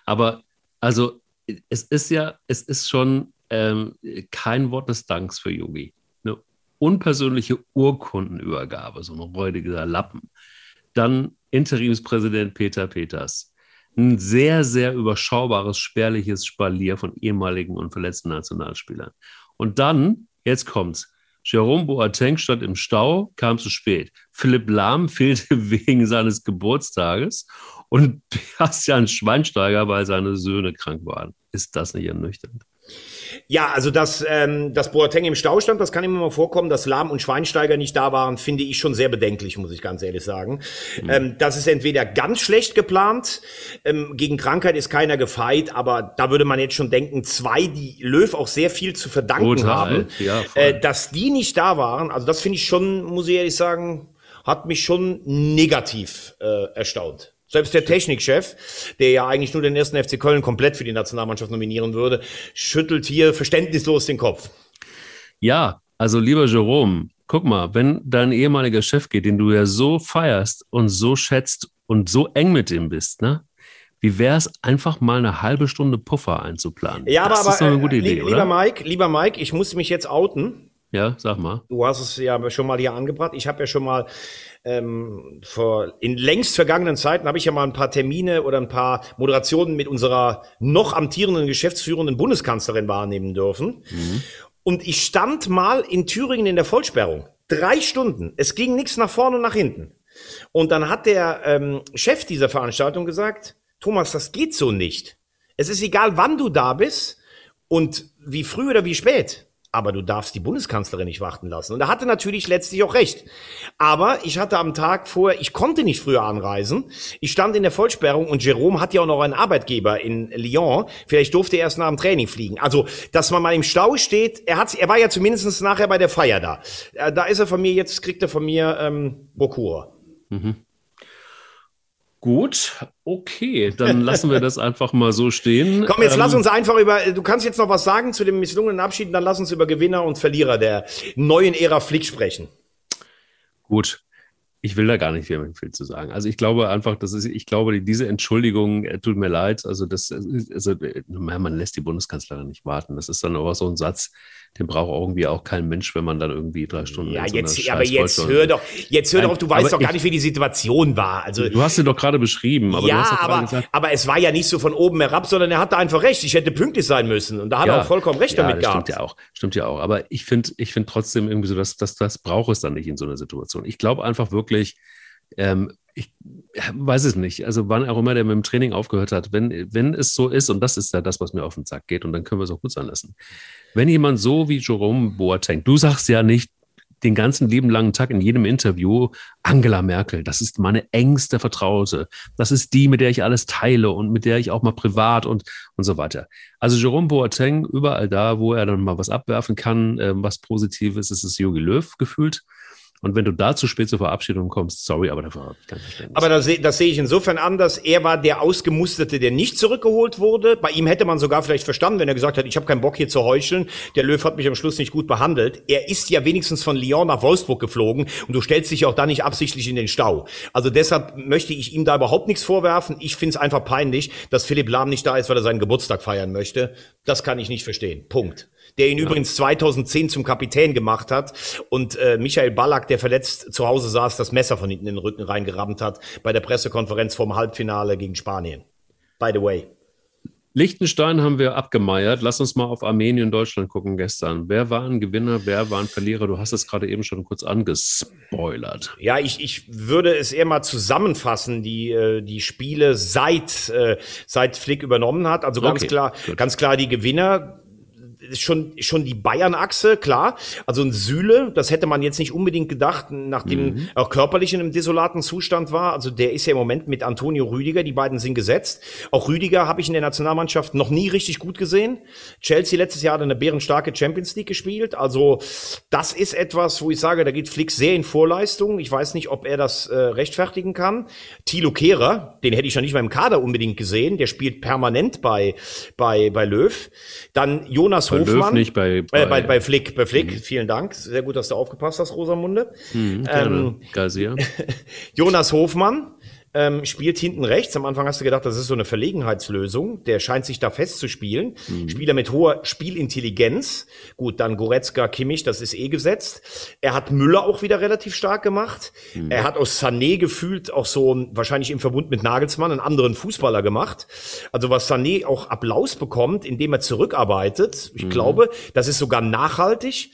aber also es ist ja, es ist schon ähm, kein Wort des Danks für Yogi. Eine unpersönliche Urkundenübergabe, so ein räudiger Lappen. Dann Interimspräsident Peter Peters. Ein sehr, sehr überschaubares, spärliches Spalier von ehemaligen und verletzten Nationalspielern. Und dann, jetzt kommt's, Jerome Boateng stand im Stau, kam zu spät. Philipp Lahm fehlte wegen seines Geburtstages und Bastian Schweinsteiger, weil seine Söhne krank waren. Ist das nicht ernüchternd? Ja, also dass, ähm, dass Boateng im Stau stand, das kann immer mal vorkommen. Dass Lahm und Schweinsteiger nicht da waren, finde ich schon sehr bedenklich, muss ich ganz ehrlich sagen. Mhm. Ähm, das ist entweder ganz schlecht geplant, ähm, gegen Krankheit ist keiner gefeit, aber da würde man jetzt schon denken, zwei, die Löw auch sehr viel zu verdanken Total. haben, ja, äh, dass die nicht da waren. Also das finde ich schon, muss ich ehrlich sagen, hat mich schon negativ äh, erstaunt. Selbst der Technikchef, der ja eigentlich nur den ersten FC Köln komplett für die Nationalmannschaft nominieren würde, schüttelt hier verständnislos den Kopf. Ja, also lieber Jerome, guck mal, wenn dein ehemaliger Chef geht, den du ja so feierst und so schätzt und so eng mit ihm bist, ne? Wie wäre es, einfach mal eine halbe Stunde Puffer einzuplanen? Ja, das aber, ist doch eine gute äh, Idee, lieber oder? Mike, lieber Mike, ich muss mich jetzt outen. Ja, sag mal. Du hast es ja schon mal hier angebracht. Ich habe ja schon mal ähm, vor in längst vergangenen Zeiten habe ich ja mal ein paar Termine oder ein paar Moderationen mit unserer noch amtierenden geschäftsführenden Bundeskanzlerin wahrnehmen dürfen. Mhm. Und ich stand mal in Thüringen in der Vollsperrung. Drei Stunden. Es ging nichts nach vorne und nach hinten. Und dann hat der ähm, Chef dieser Veranstaltung gesagt, Thomas, das geht so nicht. Es ist egal, wann du da bist und wie früh oder wie spät aber du darfst die Bundeskanzlerin nicht warten lassen. Und er hatte natürlich letztlich auch recht. Aber ich hatte am Tag vorher, ich konnte nicht früher anreisen. Ich stand in der Vollsperrung und Jerome hat ja auch noch einen Arbeitgeber in Lyon. Vielleicht durfte er erst nach dem Training fliegen. Also, dass man mal im Stau steht, er hat, er war ja zumindest nachher bei der Feier da. Äh, da ist er von mir, jetzt kriegt er von mir ähm, Bokura. Mhm. Gut, okay, dann lassen wir das einfach mal so stehen. Komm, jetzt ähm, lass uns einfach über, du kannst jetzt noch was sagen zu dem misslungenen Abschied, dann lass uns über Gewinner und Verlierer der neuen Ära Flick sprechen. Gut, ich will da gar nicht viel, viel zu sagen. Also ich glaube einfach, das ist, ich glaube, diese Entschuldigung, äh, tut mir leid, also das, also man lässt die Bundeskanzlerin nicht warten. Das ist dann aber so ein Satz, den braucht irgendwie auch kein Mensch, wenn man dann irgendwie drei Stunden. Ja, jetzt, aber jetzt hör doch, jetzt hör Nein, doch, du weißt doch gar ich, nicht, wie die Situation war. Also du hast sie doch gerade beschrieben, aber ja, aber, gesagt, aber es war ja nicht so von oben herab, sondern er hatte einfach recht. Ich hätte pünktlich sein müssen und da hat ja, er auch vollkommen recht ja, damit das gehabt. Stimmt ja auch, stimmt ja auch. Aber ich finde, ich finde trotzdem irgendwie so, dass, dass das braucht es dann nicht in so einer Situation. Ich glaube einfach wirklich. Ähm, ich weiß es nicht. Also wann auch immer der mit dem Training aufgehört hat, wenn, wenn es so ist, und das ist ja das, was mir auf den Sack geht, und dann können wir es auch gut sein lassen. Wenn jemand so wie Jerome Boateng, du sagst ja nicht den ganzen lieben langen Tag in jedem Interview, Angela Merkel, das ist meine engste Vertraute. Das ist die, mit der ich alles teile und mit der ich auch mal privat und, und so weiter. Also Jerome Boateng, überall da, wo er dann mal was abwerfen kann, äh, was Positives, ist es Jogi Löw gefühlt. Und wenn du da zu spät zur Verabschiedung kommst, sorry, aber dafür habe ich kein Verständnis. Aber das, das sehe ich insofern anders. Er war der Ausgemusterte, der nicht zurückgeholt wurde. Bei ihm hätte man sogar vielleicht verstanden, wenn er gesagt hat, ich habe keinen Bock hier zu heucheln. Der Löw hat mich am Schluss nicht gut behandelt. Er ist ja wenigstens von Lyon nach Wolfsburg geflogen und du stellst dich auch da nicht absichtlich in den Stau. Also deshalb möchte ich ihm da überhaupt nichts vorwerfen. Ich finde es einfach peinlich, dass Philipp Lahm nicht da ist, weil er seinen Geburtstag feiern möchte. Das kann ich nicht verstehen. Punkt der ihn ja. übrigens 2010 zum Kapitän gemacht hat und äh, Michael Ballack, der verletzt zu Hause saß, das Messer von hinten in den Rücken reingerammt hat bei der Pressekonferenz vorm Halbfinale gegen Spanien. By the way. Liechtenstein haben wir abgemeiert. Lass uns mal auf Armenien und Deutschland gucken gestern. Wer war ein Gewinner, wer war ein Verlierer? Du hast es gerade eben schon kurz angespoilert. Ja, ich, ich würde es eher mal zusammenfassen, die, äh, die Spiele seit, äh, seit Flick übernommen hat. Also ganz okay, klar, gut. ganz klar die Gewinner schon, schon die Bayern-Achse, klar. Also ein Süle, das hätte man jetzt nicht unbedingt gedacht, nachdem mhm. auch körperlich in einem desolaten Zustand war. Also der ist ja im Moment mit Antonio Rüdiger, die beiden sind gesetzt. Auch Rüdiger habe ich in der Nationalmannschaft noch nie richtig gut gesehen. Chelsea letztes Jahr hat eine bärenstarke Champions League gespielt. Also das ist etwas, wo ich sage, da geht Flick sehr in Vorleistung. Ich weiß nicht, ob er das äh, rechtfertigen kann. Thilo Kehrer, den hätte ich schon nicht mal im Kader unbedingt gesehen. Der spielt permanent bei, bei, bei Löw. Dann Jonas bei Hofmann. Löw nicht bei, bei, äh, bei, bei Flick. Bei Flick. Mhm. Vielen Dank. Sehr gut, dass du aufgepasst hast, Rosamunde. Mhm, ähm, Geil, Jonas Hofmann ähm, spielt hinten rechts. Am Anfang hast du gedacht, das ist so eine Verlegenheitslösung. Der scheint sich da festzuspielen. Mhm. Spieler mit hoher Spielintelligenz. Gut, dann Goretzka, Kimmich, das ist eh gesetzt. Er hat Müller auch wieder relativ stark gemacht. Mhm. Er hat aus Sané gefühlt auch so wahrscheinlich im Verbund mit Nagelsmann einen anderen Fußballer gemacht. Also was Sané auch Applaus bekommt, indem er zurückarbeitet. Ich mhm. glaube, das ist sogar nachhaltig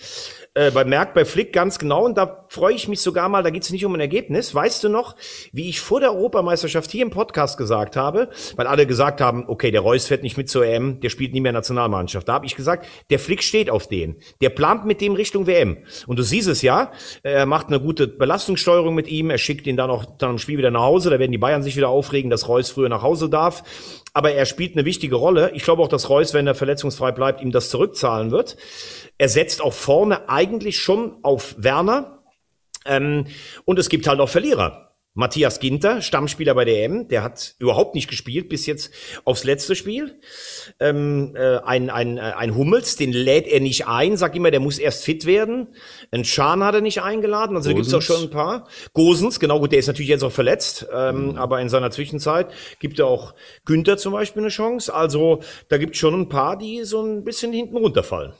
äh, bei Merck, bei Flick ganz genau. Und da freue ich mich sogar mal, da geht es nicht um ein Ergebnis. Weißt du noch, wie ich vor der Europameisterschaft hier im Podcast gesagt habe, weil alle gesagt haben, okay, der Reus fährt nicht mit zur EM, der spielt nie mehr Nationalmannschaft. Da habe ich gesagt, der Flick steht auf den. Der plant mit dem Richtung WM. Und du siehst es ja, er macht eine gute Belastungssteuerung mit ihm, er schickt ihn dann auch dann im Spiel wieder nach Hause. Da werden die Bayern sich wieder aufregen, dass Reus früher nach Hause darf. Aber er spielt eine wichtige Rolle. Ich glaube auch, dass Reus, wenn er verletzungsfrei bleibt, ihm das zurückzahlen wird. Er setzt auch vorne eigentlich schon auf Werner. Ähm, und es gibt halt auch Verlierer. Matthias Ginter, Stammspieler bei der EM, der hat überhaupt nicht gespielt bis jetzt aufs letzte Spiel. Ähm, äh, ein, ein, äh, ein Hummels, den lädt er nicht ein, sagt immer, der muss erst fit werden. Ein Schahn hat er nicht eingeladen, also Gosens. da gibt's auch schon ein paar. Gosens, genau gut, der ist natürlich jetzt auch verletzt, ähm, mhm. aber in seiner Zwischenzeit gibt er auch Günther zum Beispiel eine Chance. Also da gibt's schon ein paar, die so ein bisschen hinten runterfallen.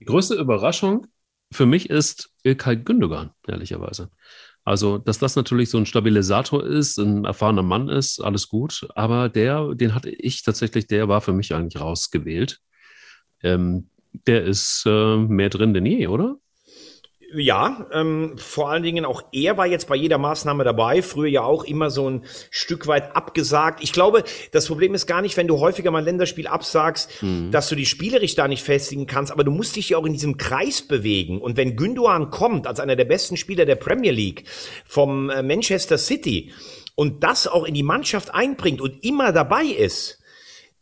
Die größte Überraschung für mich ist Ilkay Gündogan, ehrlicherweise. Also, dass das natürlich so ein Stabilisator ist, ein erfahrener Mann ist, alles gut. Aber der, den hatte ich tatsächlich, der war für mich eigentlich rausgewählt. Ähm, der ist äh, mehr drin denn je, oder? Ja, ähm, vor allen Dingen auch er war jetzt bei jeder Maßnahme dabei, früher ja auch immer so ein Stück weit abgesagt. Ich glaube, das Problem ist gar nicht, wenn du häufiger mal ein Länderspiel absagst, mhm. dass du die spielerisch da nicht festigen kannst, aber du musst dich ja auch in diesem Kreis bewegen. Und wenn Gündogan kommt als einer der besten Spieler der Premier League vom äh, Manchester City und das auch in die Mannschaft einbringt und immer dabei ist,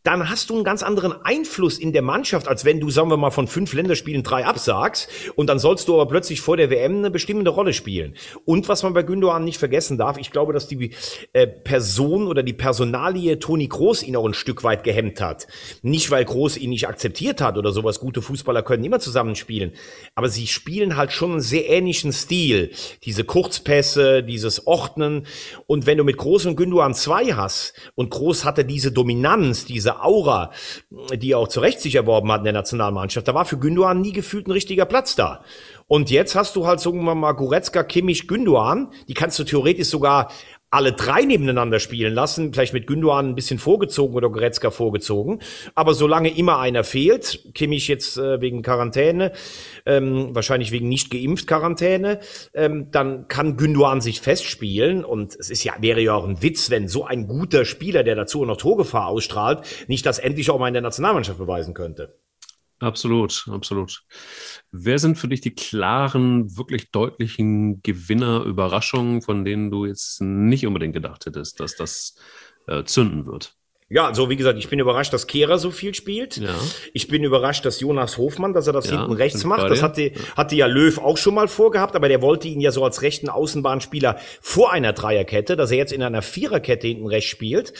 dann hast du einen ganz anderen Einfluss in der Mannschaft, als wenn du, sagen wir mal, von fünf Länderspielen drei absagst und dann sollst du aber plötzlich vor der WM eine bestimmende Rolle spielen. Und was man bei Gündogan nicht vergessen darf, ich glaube, dass die äh, Person oder die Personalie Toni Groß ihn auch ein Stück weit gehemmt hat. Nicht, weil Groß ihn nicht akzeptiert hat oder sowas. Gute Fußballer können immer zusammenspielen. Aber sie spielen halt schon einen sehr ähnlichen Stil. Diese Kurzpässe, dieses Ordnen. Und wenn du mit Groß und Gündogan zwei hast und Groß hatte diese Dominanz, diese Aura, die er auch zu Recht sich erworben hat in der Nationalmannschaft, da war für Gündogan nie gefühlt ein richtiger Platz da. Und jetzt hast du halt, sagen wir mal, Goretzka, Kimmich, Gündogan, die kannst du theoretisch sogar alle drei nebeneinander spielen lassen, vielleicht mit Gündogan ein bisschen vorgezogen oder Goretzka vorgezogen. Aber solange immer einer fehlt, Kimmich jetzt äh, wegen Quarantäne, ähm, wahrscheinlich wegen nicht geimpft Quarantäne, ähm, dann kann Gündogan sich festspielen. Und es ist ja, wäre ja auch ein Witz, wenn so ein guter Spieler, der dazu noch Torgefahr ausstrahlt, nicht das endlich auch mal in der Nationalmannschaft beweisen könnte. Absolut, absolut. Wer sind für dich die klaren, wirklich deutlichen Gewinner, Überraschungen, von denen du jetzt nicht unbedingt gedacht hättest, dass das äh, zünden wird? Ja, also wie gesagt, ich bin überrascht, dass Kehrer so viel spielt. Ja. Ich bin überrascht, dass Jonas Hofmann, dass er das ja, hinten rechts macht. Das hatte, hatte ja Löw auch schon mal vorgehabt, aber der wollte ihn ja so als rechten Außenbahnspieler vor einer Dreierkette, dass er jetzt in einer Viererkette hinten rechts spielt.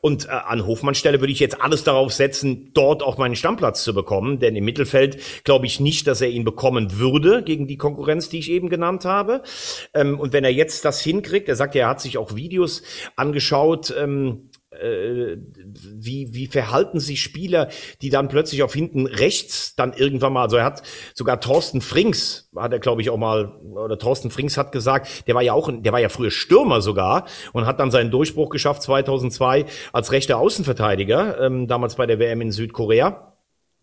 Und äh, an Hofmanns Stelle würde ich jetzt alles darauf setzen, dort auch meinen Stammplatz zu bekommen. Denn im Mittelfeld glaube ich nicht, dass er ihn bekommen würde gegen die Konkurrenz, die ich eben genannt habe. Ähm, und wenn er jetzt das hinkriegt, er sagt ja, er hat sich auch Videos angeschaut, ähm, äh, wie, wie verhalten sich Spieler, die dann plötzlich auf hinten rechts dann irgendwann mal, also er hat sogar Thorsten Frings, hat er glaube ich auch mal, oder Thorsten Frings hat gesagt, der war ja auch, der war ja früher Stürmer sogar und hat dann seinen Durchbruch geschafft 2002 als rechter Außenverteidiger, ähm, damals bei der WM in Südkorea.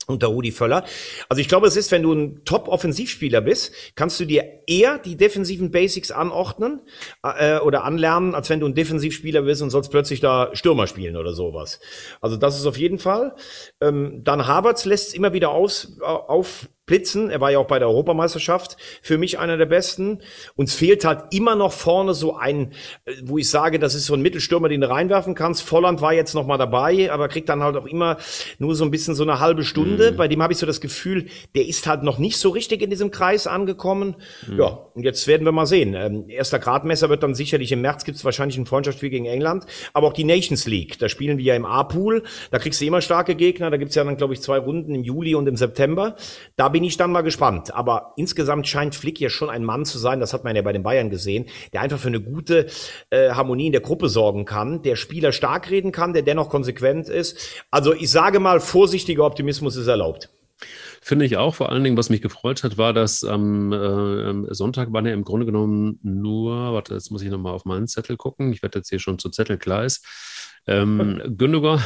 Unter Rudi Völler. Also ich glaube, es ist, wenn du ein Top-Offensivspieler bist, kannst du dir eher die defensiven Basics anordnen äh, oder anlernen, als wenn du ein Defensivspieler bist und sollst plötzlich da Stürmer spielen oder sowas. Also das ist auf jeden Fall. Ähm, dann Havertz lässt es immer wieder aus, äh, auf blitzen. Er war ja auch bei der Europameisterschaft für mich einer der besten. Uns fehlt halt immer noch vorne so ein, äh, wo ich sage, das ist so ein Mittelstürmer, den du reinwerfen kannst. Volland war jetzt noch mal dabei, aber kriegt dann halt auch immer nur so ein bisschen so eine halbe Stunde. Mhm. Bei dem habe ich so das Gefühl, der ist halt noch nicht so richtig in diesem Kreis angekommen. Mhm. Ja, und jetzt werden wir mal sehen. Ähm, erster Gradmesser wird dann sicherlich im März gibt es wahrscheinlich ein Freundschaftsspiel gegen England, aber auch die Nations League. Da spielen wir ja im A-Pool. Da kriegst du immer starke Gegner. Da gibt's ja dann, glaube ich, zwei Runden im Juli und im September. Da bin ich dann mal gespannt. Aber insgesamt scheint Flick ja schon ein Mann zu sein, das hat man ja bei den Bayern gesehen, der einfach für eine gute äh, Harmonie in der Gruppe sorgen kann, der Spieler stark reden kann, der dennoch konsequent ist. Also ich sage mal, vorsichtiger Optimismus ist erlaubt. Finde ich auch. Vor allen Dingen, was mich gefreut hat, war, dass am äh, Sonntag waren ja im Grunde genommen nur, warte, jetzt muss ich nochmal auf meinen Zettel gucken. Ich werde jetzt hier schon zu Zettelkleis. Ähm, Gündogan,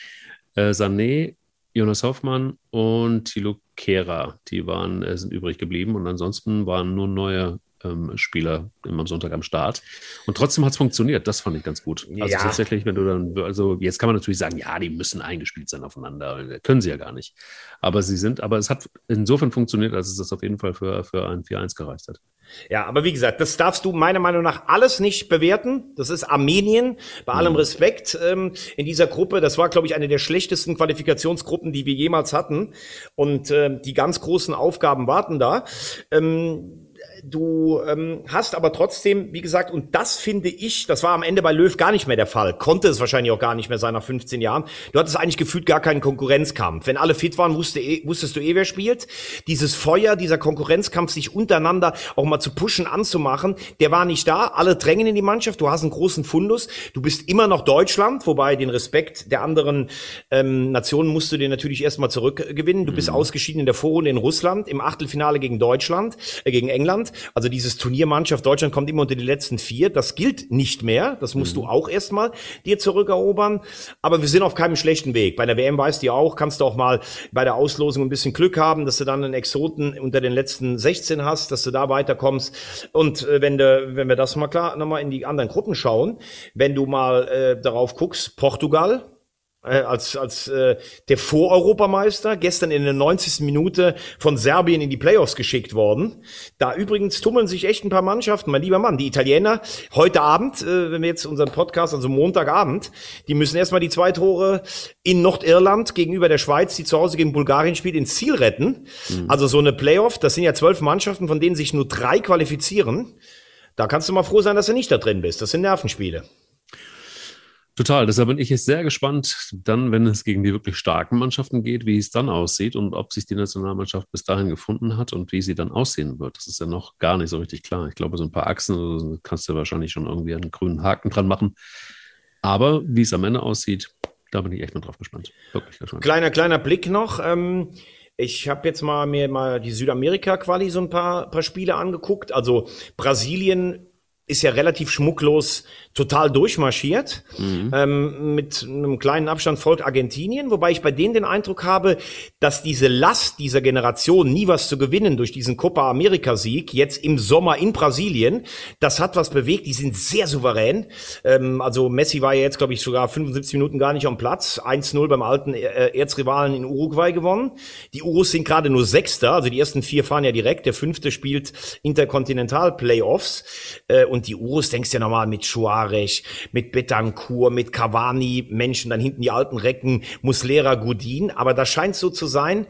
äh, Sané, Jonas Hoffmann und Thilo Kehrer, die waren, äh, sind übrig geblieben und ansonsten waren nur neue ähm, Spieler am Sonntag am Start. Und trotzdem hat es funktioniert. Das fand ich ganz gut. Also ja. tatsächlich, wenn du dann, also jetzt kann man natürlich sagen, ja, die müssen eingespielt sein aufeinander. Können sie ja gar nicht. Aber sie sind, aber es hat insofern funktioniert, als es das auf jeden Fall für, für ein 4-1 gereicht hat. Ja, aber wie gesagt, das darfst du meiner Meinung nach alles nicht bewerten. Das ist Armenien, bei allem mhm. Respekt ähm, in dieser Gruppe. Das war, glaube ich, eine der schlechtesten Qualifikationsgruppen, die wir jemals hatten. Und äh, die ganz großen Aufgaben warten da. Ähm, Du ähm, hast aber trotzdem, wie gesagt, und das finde ich, das war am Ende bei Löw gar nicht mehr der Fall. Konnte es wahrscheinlich auch gar nicht mehr sein nach 15 Jahren. Du hattest eigentlich gefühlt gar keinen Konkurrenzkampf. Wenn alle fit waren, wusste, eh, wusstest du eh, wer spielt. Dieses Feuer, dieser Konkurrenzkampf, sich untereinander auch mal zu pushen, anzumachen, der war nicht da. Alle drängen in die Mannschaft. Du hast einen großen Fundus. Du bist immer noch Deutschland, wobei den Respekt der anderen ähm, Nationen musst du dir natürlich erstmal zurückgewinnen. Du bist mhm. ausgeschieden in der Vorrunde in Russland, im Achtelfinale gegen Deutschland, äh, gegen England. Also dieses Turniermannschaft Deutschland kommt immer unter die letzten vier. Das gilt nicht mehr. Das musst mhm. du auch erstmal dir zurückerobern. Aber wir sind auf keinem schlechten Weg. Bei der WM weißt du ja auch, kannst du auch mal bei der Auslosung ein bisschen Glück haben, dass du dann einen Exoten unter den letzten 16 hast, dass du da weiterkommst. Und äh, wenn du, wenn wir das mal klar nochmal in die anderen Gruppen schauen, wenn du mal äh, darauf guckst, Portugal, als, als äh, der Voreuropameister, gestern in der 90. Minute von Serbien in die Playoffs geschickt worden. Da übrigens tummeln sich echt ein paar Mannschaften, mein lieber Mann. Die Italiener heute Abend, äh, wenn wir jetzt unseren Podcast, also Montagabend, die müssen erstmal die zwei Tore in Nordirland gegenüber der Schweiz, die zu Hause gegen Bulgarien spielt, ins Ziel retten. Mhm. Also so eine Playoff, das sind ja zwölf Mannschaften, von denen sich nur drei qualifizieren. Da kannst du mal froh sein, dass du nicht da drin bist. Das sind Nervenspiele. Total. Deshalb bin ich jetzt sehr gespannt, dann, wenn es gegen die wirklich starken Mannschaften geht, wie es dann aussieht und ob sich die Nationalmannschaft bis dahin gefunden hat und wie sie dann aussehen wird. Das ist ja noch gar nicht so richtig klar. Ich glaube, so ein paar Achsen kannst du wahrscheinlich schon irgendwie einen grünen Haken dran machen. Aber wie es am Ende aussieht, da bin ich echt mal drauf gespannt. Wirklich gespannt. Kleiner, kleiner Blick noch. Ähm ich habe jetzt mal mir mal die Südamerika-Quali so ein paar, paar Spiele angeguckt. Also Brasilien ist ja relativ schmucklos total durchmarschiert. Mhm. Ähm, mit einem kleinen Abstand folgt Argentinien, wobei ich bei denen den Eindruck habe, dass diese Last dieser Generation, nie was zu gewinnen durch diesen Copa America-Sieg, jetzt im Sommer in Brasilien, das hat was bewegt. Die sind sehr souverän. Ähm, also Messi war ja jetzt, glaube ich, sogar 75 Minuten gar nicht am Platz. 1-0 beim alten äh, Erzrivalen in Uruguay gewonnen. Die Urus sind gerade nur Sechster, also die ersten vier fahren ja direkt. Der fünfte spielt Interkontinental-Playoffs. Äh, und die Urus, denkst du ja nochmal mit Schua Suarez, mit Betancourt, mit Cavani, Menschen, dann hinten die alten Recken, Muslera, Gudin. Aber da scheint so zu sein,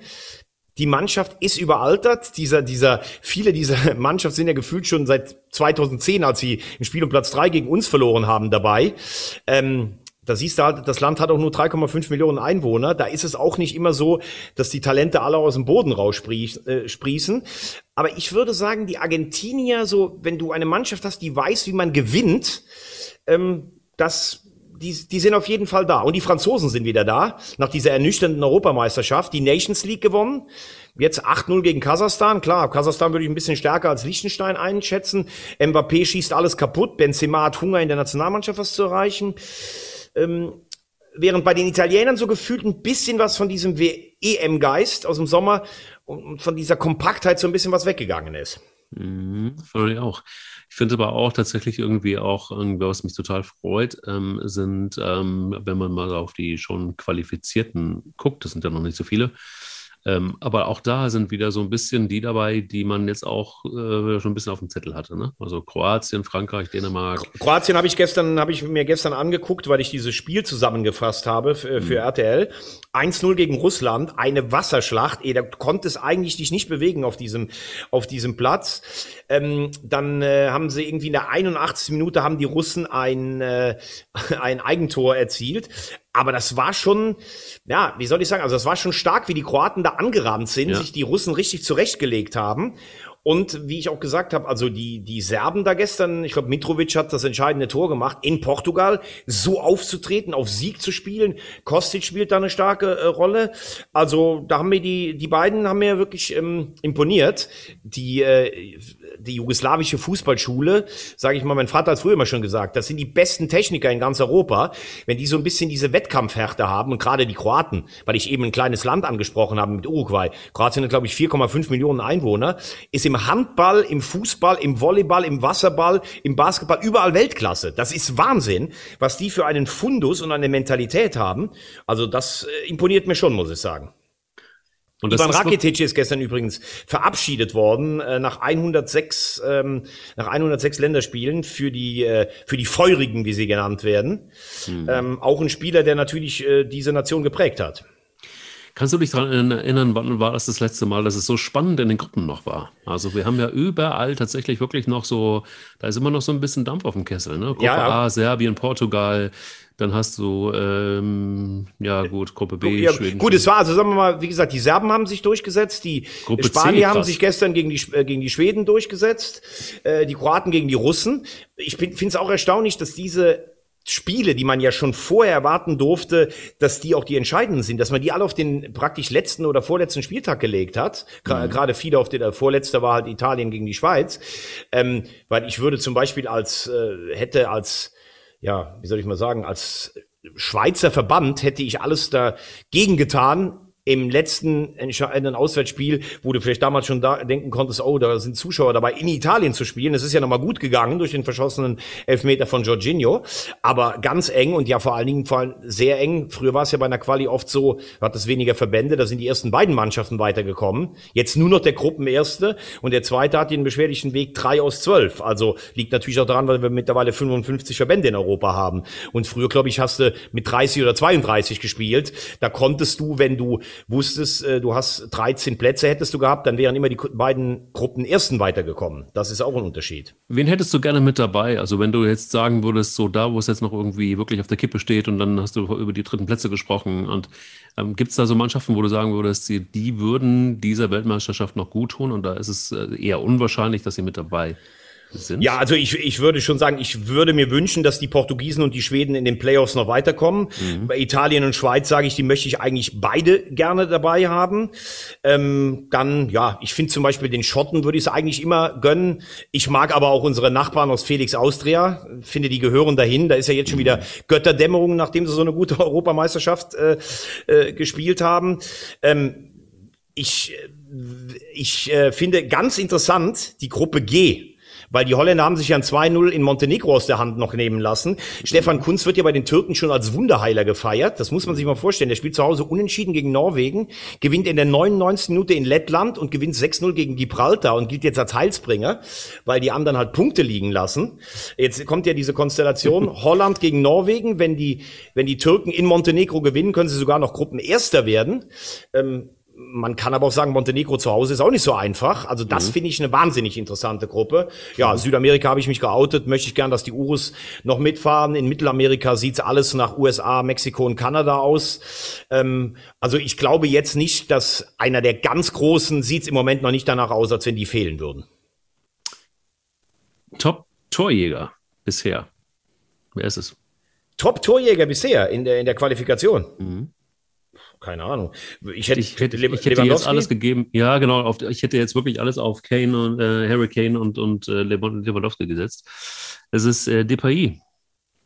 die Mannschaft ist überaltert. Dieser, dieser, viele dieser Mannschaft sind ja gefühlt schon seit 2010, als sie im Spiel um Platz drei gegen uns verloren haben, dabei. Ähm, da siehst du halt, das Land hat auch nur 3,5 Millionen Einwohner. Da ist es auch nicht immer so, dass die Talente alle aus dem Boden raussprießen. Äh, Aber ich würde sagen, die Argentinier, so, wenn du eine Mannschaft hast, die weiß, wie man gewinnt, ähm, das, die, die sind auf jeden Fall da. Und die Franzosen sind wieder da, nach dieser ernüchternden Europameisterschaft, die Nations League gewonnen. Jetzt 8-0 gegen Kasachstan. Klar, Kasachstan würde ich ein bisschen stärker als Liechtenstein einschätzen. Mbappé schießt alles kaputt. Benzema hat Hunger in der Nationalmannschaft was zu erreichen. Ähm, während bei den Italienern so gefühlt ein bisschen was von diesem EM-Geist aus dem Sommer und von dieser Kompaktheit so ein bisschen was weggegangen ist. Mhm, ich auch. Ich finde aber auch tatsächlich irgendwie auch, was mich total freut, ähm, sind, ähm, wenn man mal auf die schon Qualifizierten guckt, das sind ja noch nicht so viele, ähm, aber auch da sind wieder so ein bisschen die dabei, die man jetzt auch äh, schon ein bisschen auf dem Zettel hatte. Ne? Also Kroatien, Frankreich, Dänemark. Kroatien habe ich gestern, habe ich mir gestern angeguckt, weil ich dieses Spiel zusammengefasst habe für, für mhm. RTL. 1-0 gegen Russland, eine Wasserschlacht. Ey, da konntest eigentlich dich nicht bewegen auf diesem, auf diesem Platz. Ähm, dann äh, haben sie irgendwie in der 81. Minute haben die Russen ein, äh, ein Eigentor erzielt. Aber das war schon, ja, wie soll ich sagen, also das war schon stark, wie die Kroaten da angerannt sind, ja. sich die Russen richtig zurechtgelegt haben. Und wie ich auch gesagt habe, also die, die Serben da gestern, ich glaube, Mitrovic hat das entscheidende Tor gemacht, in Portugal so aufzutreten, auf Sieg zu spielen. Kostic spielt da eine starke äh, Rolle. Also da haben mir die, die beiden haben mir wirklich ähm, imponiert. Die, äh, die jugoslawische Fußballschule, sage ich mal, mein Vater hat früher immer schon gesagt, das sind die besten Techniker in ganz Europa. Wenn die so ein bisschen diese Wettkampfhärte haben und gerade die Kroaten, weil ich eben ein kleines Land angesprochen habe mit Uruguay. Kroatien hat, glaube ich, 4,5 Millionen Einwohner, ist im Handball, im Fußball, im Volleyball, im Wasserball, im Basketball überall Weltklasse. Das ist Wahnsinn, was die für einen Fundus und eine Mentalität haben. Also das äh, imponiert mir schon, muss ich sagen. Und Ivan Rakitic ist gestern übrigens verabschiedet worden äh, nach 106 ähm, nach 106 Länderspielen für die äh, für die Feurigen, wie sie genannt werden. Mhm. Ähm, auch ein Spieler, der natürlich äh, diese Nation geprägt hat. Kannst du dich daran erinnern, wann war das das letzte Mal, dass es so spannend in den Gruppen noch war? Also wir haben ja überall tatsächlich wirklich noch so, da ist immer noch so ein bisschen Dampf auf dem Kessel. Ne? Gruppe ja, A, Serbien, Portugal, dann hast du, ähm, ja gut, Gruppe B, ja, Schweden. Gut, es war, also sagen wir mal, wie gesagt, die Serben haben sich durchgesetzt, die Gruppe Spanier C, haben sich gestern gegen die, äh, gegen die Schweden durchgesetzt, äh, die Kroaten gegen die Russen. Ich finde es auch erstaunlich, dass diese Spiele, die man ja schon vorher erwarten durfte, dass die auch die entscheidenden sind, dass man die alle auf den praktisch letzten oder vorletzten Spieltag gelegt hat. Mhm. Gerade viele auf den, der vorletzte war halt Italien gegen die Schweiz. Ähm, weil ich würde zum Beispiel als, äh, hätte als, ja, wie soll ich mal sagen, als Schweizer Verband hätte ich alles dagegen getan, im letzten entscheidenden Auswärtsspiel, wo du vielleicht damals schon da denken konntest, oh, da sind Zuschauer dabei, in Italien zu spielen. Es ist ja nochmal gut gegangen durch den verschossenen Elfmeter von Jorginho, aber ganz eng und ja vor allen Dingen vor allem sehr eng. Früher war es ja bei einer Quali oft so, hat es weniger Verbände, da sind die ersten beiden Mannschaften weitergekommen. Jetzt nur noch der Gruppenerste und der zweite hat den beschwerlichen Weg drei aus zwölf. Also liegt natürlich auch daran, weil wir mittlerweile 55 Verbände in Europa haben. Und früher, glaube ich, hast du mit 30 oder 32 gespielt. Da konntest du, wenn du wusstest, äh, du hast 13 Plätze hättest du gehabt, dann wären immer die beiden Gruppen ersten weitergekommen. Das ist auch ein Unterschied. Wen hättest du gerne mit dabei? Also wenn du jetzt sagen würdest, so da, wo es jetzt noch irgendwie wirklich auf der Kippe steht und dann hast du über die dritten Plätze gesprochen und ähm, gibt es da so Mannschaften, wo du sagen würdest, die, die würden dieser Weltmeisterschaft noch gut tun und da ist es äh, eher unwahrscheinlich, dass sie mit dabei sind? Sind? Ja, also ich, ich würde schon sagen, ich würde mir wünschen, dass die Portugiesen und die Schweden in den Playoffs noch weiterkommen. Mhm. Bei Italien und Schweiz sage ich, die möchte ich eigentlich beide gerne dabei haben. Ähm, dann, ja, ich finde zum Beispiel den Schotten würde ich es eigentlich immer gönnen. Ich mag aber auch unsere Nachbarn aus Felix Austria. Finde, die gehören dahin. Da ist ja jetzt schon wieder Götterdämmerung, nachdem sie so eine gute Europameisterschaft äh, äh, gespielt haben. Ähm, ich ich äh, finde ganz interessant die Gruppe G weil die Holländer haben sich ja ein 2-0 in Montenegro aus der Hand noch nehmen lassen. Stefan Kunz wird ja bei den Türken schon als Wunderheiler gefeiert. Das muss man sich mal vorstellen. Der spielt zu Hause unentschieden gegen Norwegen, gewinnt in der 99. Minute in Lettland und gewinnt 6-0 gegen Gibraltar und gilt jetzt als Heilsbringer, weil die anderen halt Punkte liegen lassen. Jetzt kommt ja diese Konstellation Holland gegen Norwegen. Wenn die, wenn die Türken in Montenegro gewinnen, können sie sogar noch Gruppenerster werden. Ähm, man kann aber auch sagen, Montenegro zu Hause ist auch nicht so einfach. Also das mhm. finde ich eine wahnsinnig interessante Gruppe. Ja, mhm. Südamerika habe ich mich geoutet, möchte ich gern, dass die Urus noch mitfahren. In Mittelamerika sieht's alles nach USA, Mexiko und Kanada aus. Ähm, also ich glaube jetzt nicht, dass einer der ganz Großen sieht's im Moment noch nicht danach aus, als wenn die fehlen würden. Top-Torjäger bisher. Wer ist es? Top-Torjäger bisher in der, in der Qualifikation. Mhm keine Ahnung. Ich hätte, ich hätte, ich hätte jetzt alles gegeben. Ja, genau. Auf, ich hätte jetzt wirklich alles auf Kane und äh, Harry Kane und, und äh, Lewandowski gesetzt. Es ist äh, Depay.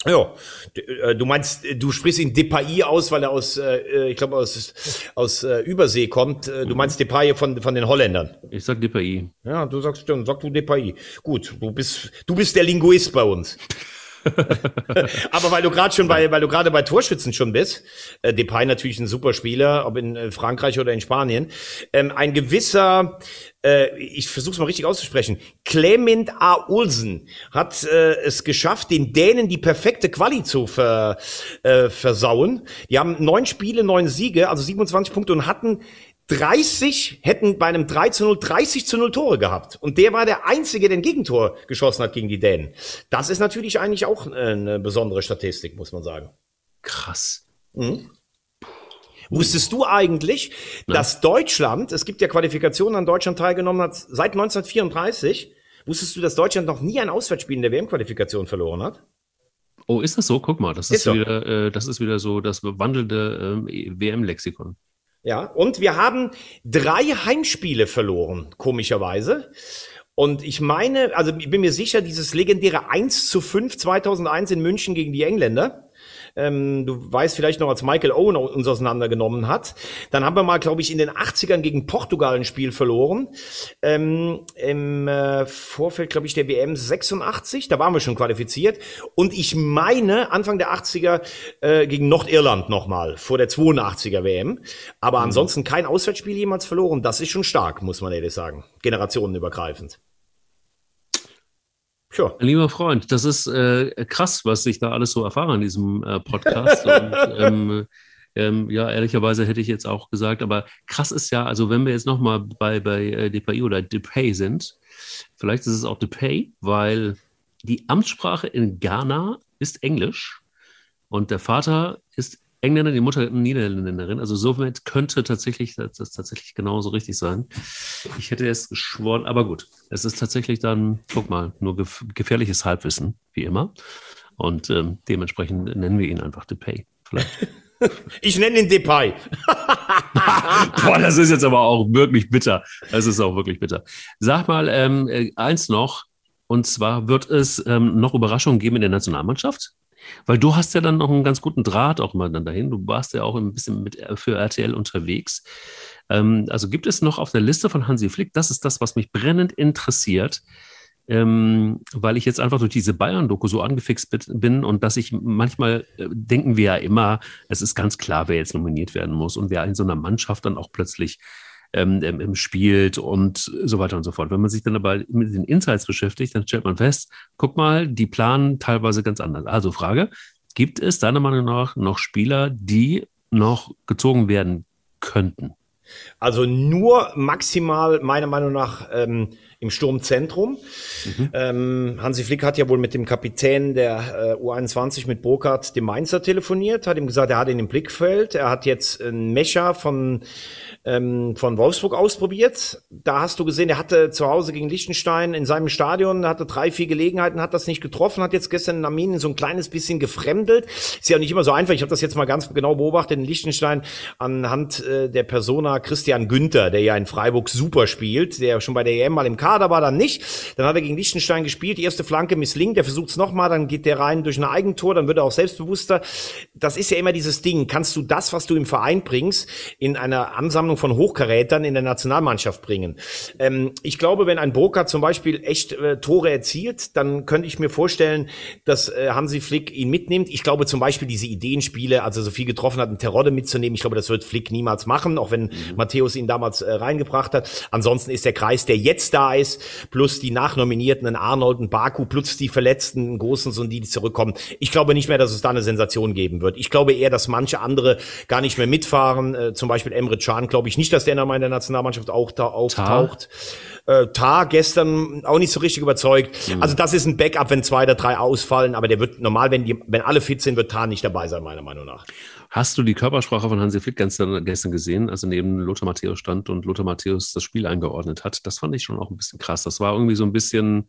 Ja, äh, du meinst, du sprichst ihn Depay aus, weil er aus, äh, ich glaube, aus, aus äh, Übersee kommt. Du mhm. meinst Depay von, von den Holländern. Ich sag Depay. Ja, du sagst, dann sag du Depay. Gut, du bist, du bist der Linguist bei uns. Aber weil du gerade schon bei, weil du gerade bei Torschützen schon bist, äh, Depay natürlich ein super Spieler, ob in äh, Frankreich oder in Spanien, ähm, ein gewisser, äh, ich versuche es mal richtig auszusprechen, Clement A. Olsen hat äh, es geschafft, den Dänen die perfekte Quali zu ver, äh, versauen. Die haben neun Spiele, neun Siege, also 27 Punkte und hatten 30 hätten bei einem 3 zu 0 30 zu 0 Tore gehabt. Und der war der Einzige, der ein Gegentor geschossen hat gegen die Dänen. Das ist natürlich eigentlich auch äh, eine besondere Statistik, muss man sagen. Krass. Mhm. Wusstest du eigentlich, Na? dass Deutschland, es gibt ja Qualifikationen an Deutschland teilgenommen hat, seit 1934, wusstest du, dass Deutschland noch nie ein Auswärtsspiel in der WM-Qualifikation verloren hat? Oh, ist das so? Guck mal, das ist, ist wieder, äh, das ist wieder so das wandelnde äh, WM-Lexikon. Ja, und wir haben drei Heimspiele verloren, komischerweise. Und ich meine, also ich bin mir sicher, dieses legendäre 1 zu 5 2001 in München gegen die Engländer, ähm, du weißt vielleicht noch, als Michael Owen uns auseinandergenommen hat. Dann haben wir mal, glaube ich, in den 80ern gegen Portugal ein Spiel verloren. Ähm, Im äh, Vorfeld, glaube ich, der WM 86, da waren wir schon qualifiziert. Und ich meine, Anfang der 80er äh, gegen Nordirland nochmal, vor der 82er WM. Aber mhm. ansonsten kein Auswärtsspiel jemals verloren. Das ist schon stark, muss man ehrlich sagen. Generationenübergreifend. Sure. Lieber Freund, das ist äh, krass, was ich da alles so erfahre in diesem äh, Podcast. Und, ähm, ähm, ja, ehrlicherweise hätte ich jetzt auch gesagt, aber krass ist ja, also wenn wir jetzt nochmal bei, bei äh, DPI oder DePay sind, vielleicht ist es auch DePay, weil die Amtssprache in Ghana ist Englisch und der Vater ist Engländer, die Mutter Niederländerin. Also somit könnte tatsächlich das, das tatsächlich genauso richtig sein. Ich hätte es geschworen, aber gut. Es ist tatsächlich dann, guck mal, nur gef gefährliches Halbwissen, wie immer. Und ähm, dementsprechend nennen wir ihn einfach Depay. Vielleicht. Ich nenne ihn Depay. Boah, das ist jetzt aber auch wirklich bitter. Das ist auch wirklich bitter. Sag mal, ähm, äh, eins noch. Und zwar wird es ähm, noch Überraschungen geben in der Nationalmannschaft? Weil du hast ja dann noch einen ganz guten Draht auch mal dann dahin. Du warst ja auch ein bisschen mit äh, für RTL unterwegs. Ähm, also gibt es noch auf der Liste von Hansi Flick, das ist das, was mich brennend interessiert, ähm, weil ich jetzt einfach durch diese Bayern-Doku so angefixt bin und dass ich manchmal äh, denken wir ja immer, es ist ganz klar, wer jetzt nominiert werden muss und wer in so einer Mannschaft dann auch plötzlich ähm, ähm, spielt und so weiter und so fort. Wenn man sich dann aber mit den Insights beschäftigt, dann stellt man fest, guck mal, die planen teilweise ganz anders. Also Frage, gibt es deiner Meinung nach noch Spieler, die noch gezogen werden könnten? Also nur maximal meiner Meinung nach ähm, im Sturmzentrum. Mhm. Ähm, Hansi Flick hat ja wohl mit dem Kapitän der äh, U21 mit Burkhardt, dem Mainzer, telefoniert, hat ihm gesagt, er hat ihn im Blickfeld. Er hat jetzt einen Mecha von, ähm, von Wolfsburg ausprobiert. Da hast du gesehen, er hatte zu Hause gegen Liechtenstein in seinem Stadion, hatte drei, vier Gelegenheiten, hat das nicht getroffen, hat jetzt gestern in Armenien so ein kleines bisschen gefremdelt. Ist ja nicht immer so einfach. Ich habe das jetzt mal ganz genau beobachtet in Liechtenstein anhand äh, der Persona Christian Günther, der ja in Freiburg super spielt, der schon bei der EM mal im Kader war, dann nicht. Dann hat er gegen Liechtenstein gespielt, die erste Flanke misslingt, der versucht es nochmal, dann geht der rein durch ein Eigentor, dann wird er auch selbstbewusster. Das ist ja immer dieses Ding. Kannst du das, was du im Verein bringst, in einer Ansammlung von Hochkarätern in der Nationalmannschaft bringen? Ähm, ich glaube, wenn ein Broker zum Beispiel echt äh, Tore erzielt, dann könnte ich mir vorstellen, dass äh, Hansi Flick ihn mitnimmt. Ich glaube zum Beispiel diese Ideenspiele, also so viel getroffen hat, einen Terodde mitzunehmen, ich glaube, das wird Flick niemals machen, auch wenn mhm. Matthäus ihn damals äh, reingebracht hat. Ansonsten ist der Kreis, der jetzt da ist, plus die Nachnominierten, in Arnold, und Baku, plus die Verletzten, Großens und die, die zurückkommen. Ich glaube nicht mehr, dass es da eine Sensation geben wird. Ich glaube eher, dass manche andere gar nicht mehr mitfahren. Äh, zum Beispiel Emre Can, glaube ich nicht, dass der in der Nationalmannschaft auch da auftaucht. Äh, Tar gestern auch nicht so richtig überzeugt. Mhm. Also das ist ein Backup, wenn zwei oder drei ausfallen, aber der wird normal, wenn die, wenn alle fit sind, wird Tar nicht dabei sein, meiner Meinung nach. Hast du die Körpersprache von Hansi Flick gestern, gestern gesehen, als er neben Lothar Matthäus stand und Lothar Matthäus das Spiel eingeordnet hat? Das fand ich schon auch ein bisschen krass. Das war irgendwie so ein bisschen,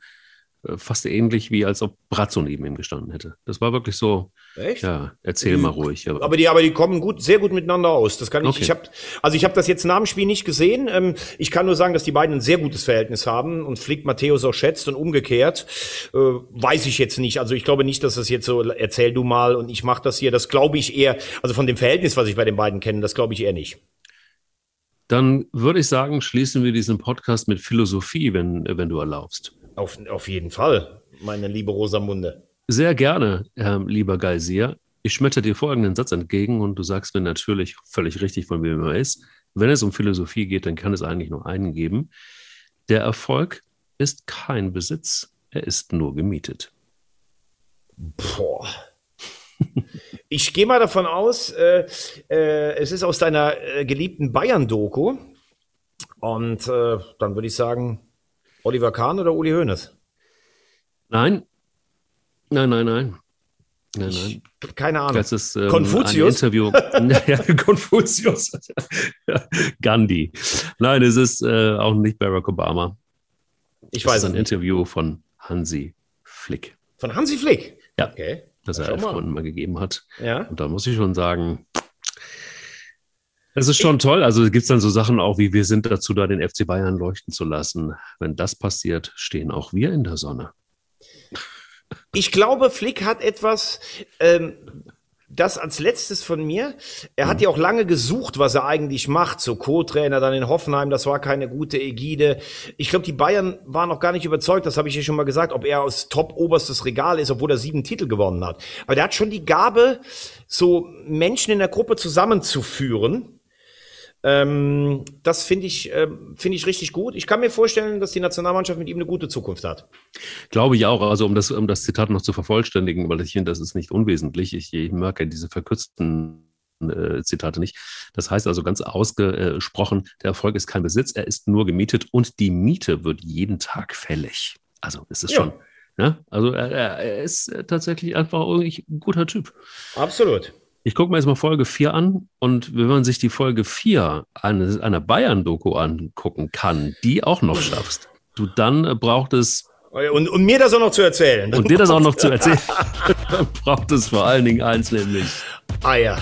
fast ähnlich wie als ob Brazzo neben ihm gestanden hätte. Das war wirklich so. Echt? Ja, erzähl die, mal ruhig. Aber, die, aber die kommen gut, sehr gut miteinander aus. Das kann ich. Okay. Ich habe, also ich habe das jetzt nach dem Spiel nicht gesehen. Ähm, ich kann nur sagen, dass die beiden ein sehr gutes Verhältnis haben und Flick Matthäus auch schätzt und umgekehrt äh, weiß ich jetzt nicht. Also ich glaube nicht, dass das jetzt so erzähl du mal und ich mache das hier. Das glaube ich eher. Also von dem Verhältnis, was ich bei den beiden kenne, das glaube ich eher nicht. Dann würde ich sagen, schließen wir diesen Podcast mit Philosophie, wenn, wenn du erlaubst. Auf, auf jeden Fall, meine liebe Rosamunde. Sehr gerne, Herr lieber Geisier. Ich schmetter dir folgenden Satz entgegen und du sagst mir natürlich völlig richtig, von wem er ist. Wenn es um Philosophie geht, dann kann es eigentlich nur einen geben. Der Erfolg ist kein Besitz, er ist nur gemietet. Boah. Ich gehe mal davon aus, äh, äh, es ist aus deiner äh, geliebten Bayern-Doku. Und äh, dann würde ich sagen, Oliver Kahn oder Uli Hoeneß? Nein. Nein, nein, nein. Nein, nein. Keine Ahnung. Das ist ähm, Konfuzius? ein Interview. ja, Konfuzius. Gandhi. Nein, es ist äh, auch nicht Barack Obama. Ich weiß es ist ein Interview von Hansi Flick. Von Hansi Flick? Ja. Okay. Das er elf Runden mal gegeben hat. Ja. Und da muss ich schon sagen, es ist schon toll. Also gibt es dann so Sachen auch wie, wir sind dazu da, den FC Bayern leuchten zu lassen. Wenn das passiert, stehen auch wir in der Sonne. Ich glaube, Flick hat etwas, ähm, das als letztes von mir. Er hat ja auch lange gesucht, was er eigentlich macht. So Co-Trainer dann in Hoffenheim, das war keine gute Ägide. Ich glaube, die Bayern waren noch gar nicht überzeugt, das habe ich ja schon mal gesagt, ob er aus top oberstes Regal ist, obwohl er sieben Titel gewonnen hat. Aber der hat schon die Gabe, so Menschen in der Gruppe zusammenzuführen ähm, das finde ich, äh, finde ich richtig gut. Ich kann mir vorstellen, dass die Nationalmannschaft mit ihm eine gute Zukunft hat. Glaube ich auch. Also um das, um das Zitat noch zu vervollständigen, weil ich finde, das ist nicht unwesentlich. Ich, ich mag ja diese verkürzten äh, Zitate nicht. Das heißt also ganz ausgesprochen, der Erfolg ist kein Besitz, er ist nur gemietet und die Miete wird jeden Tag fällig. Also es ist ja. schon, ne? Also er, er ist tatsächlich einfach irgendwie ein guter Typ. Absolut. Ich gucke mir jetzt mal Folge 4 an und wenn man sich die Folge 4 eines, einer Bayern-Doku angucken kann, die auch noch schaffst, du dann braucht es. Und, und mir das auch noch zu erzählen. Und dir das auch noch zu erzählen, dann braucht es vor allen Dingen eins, nämlich Eier.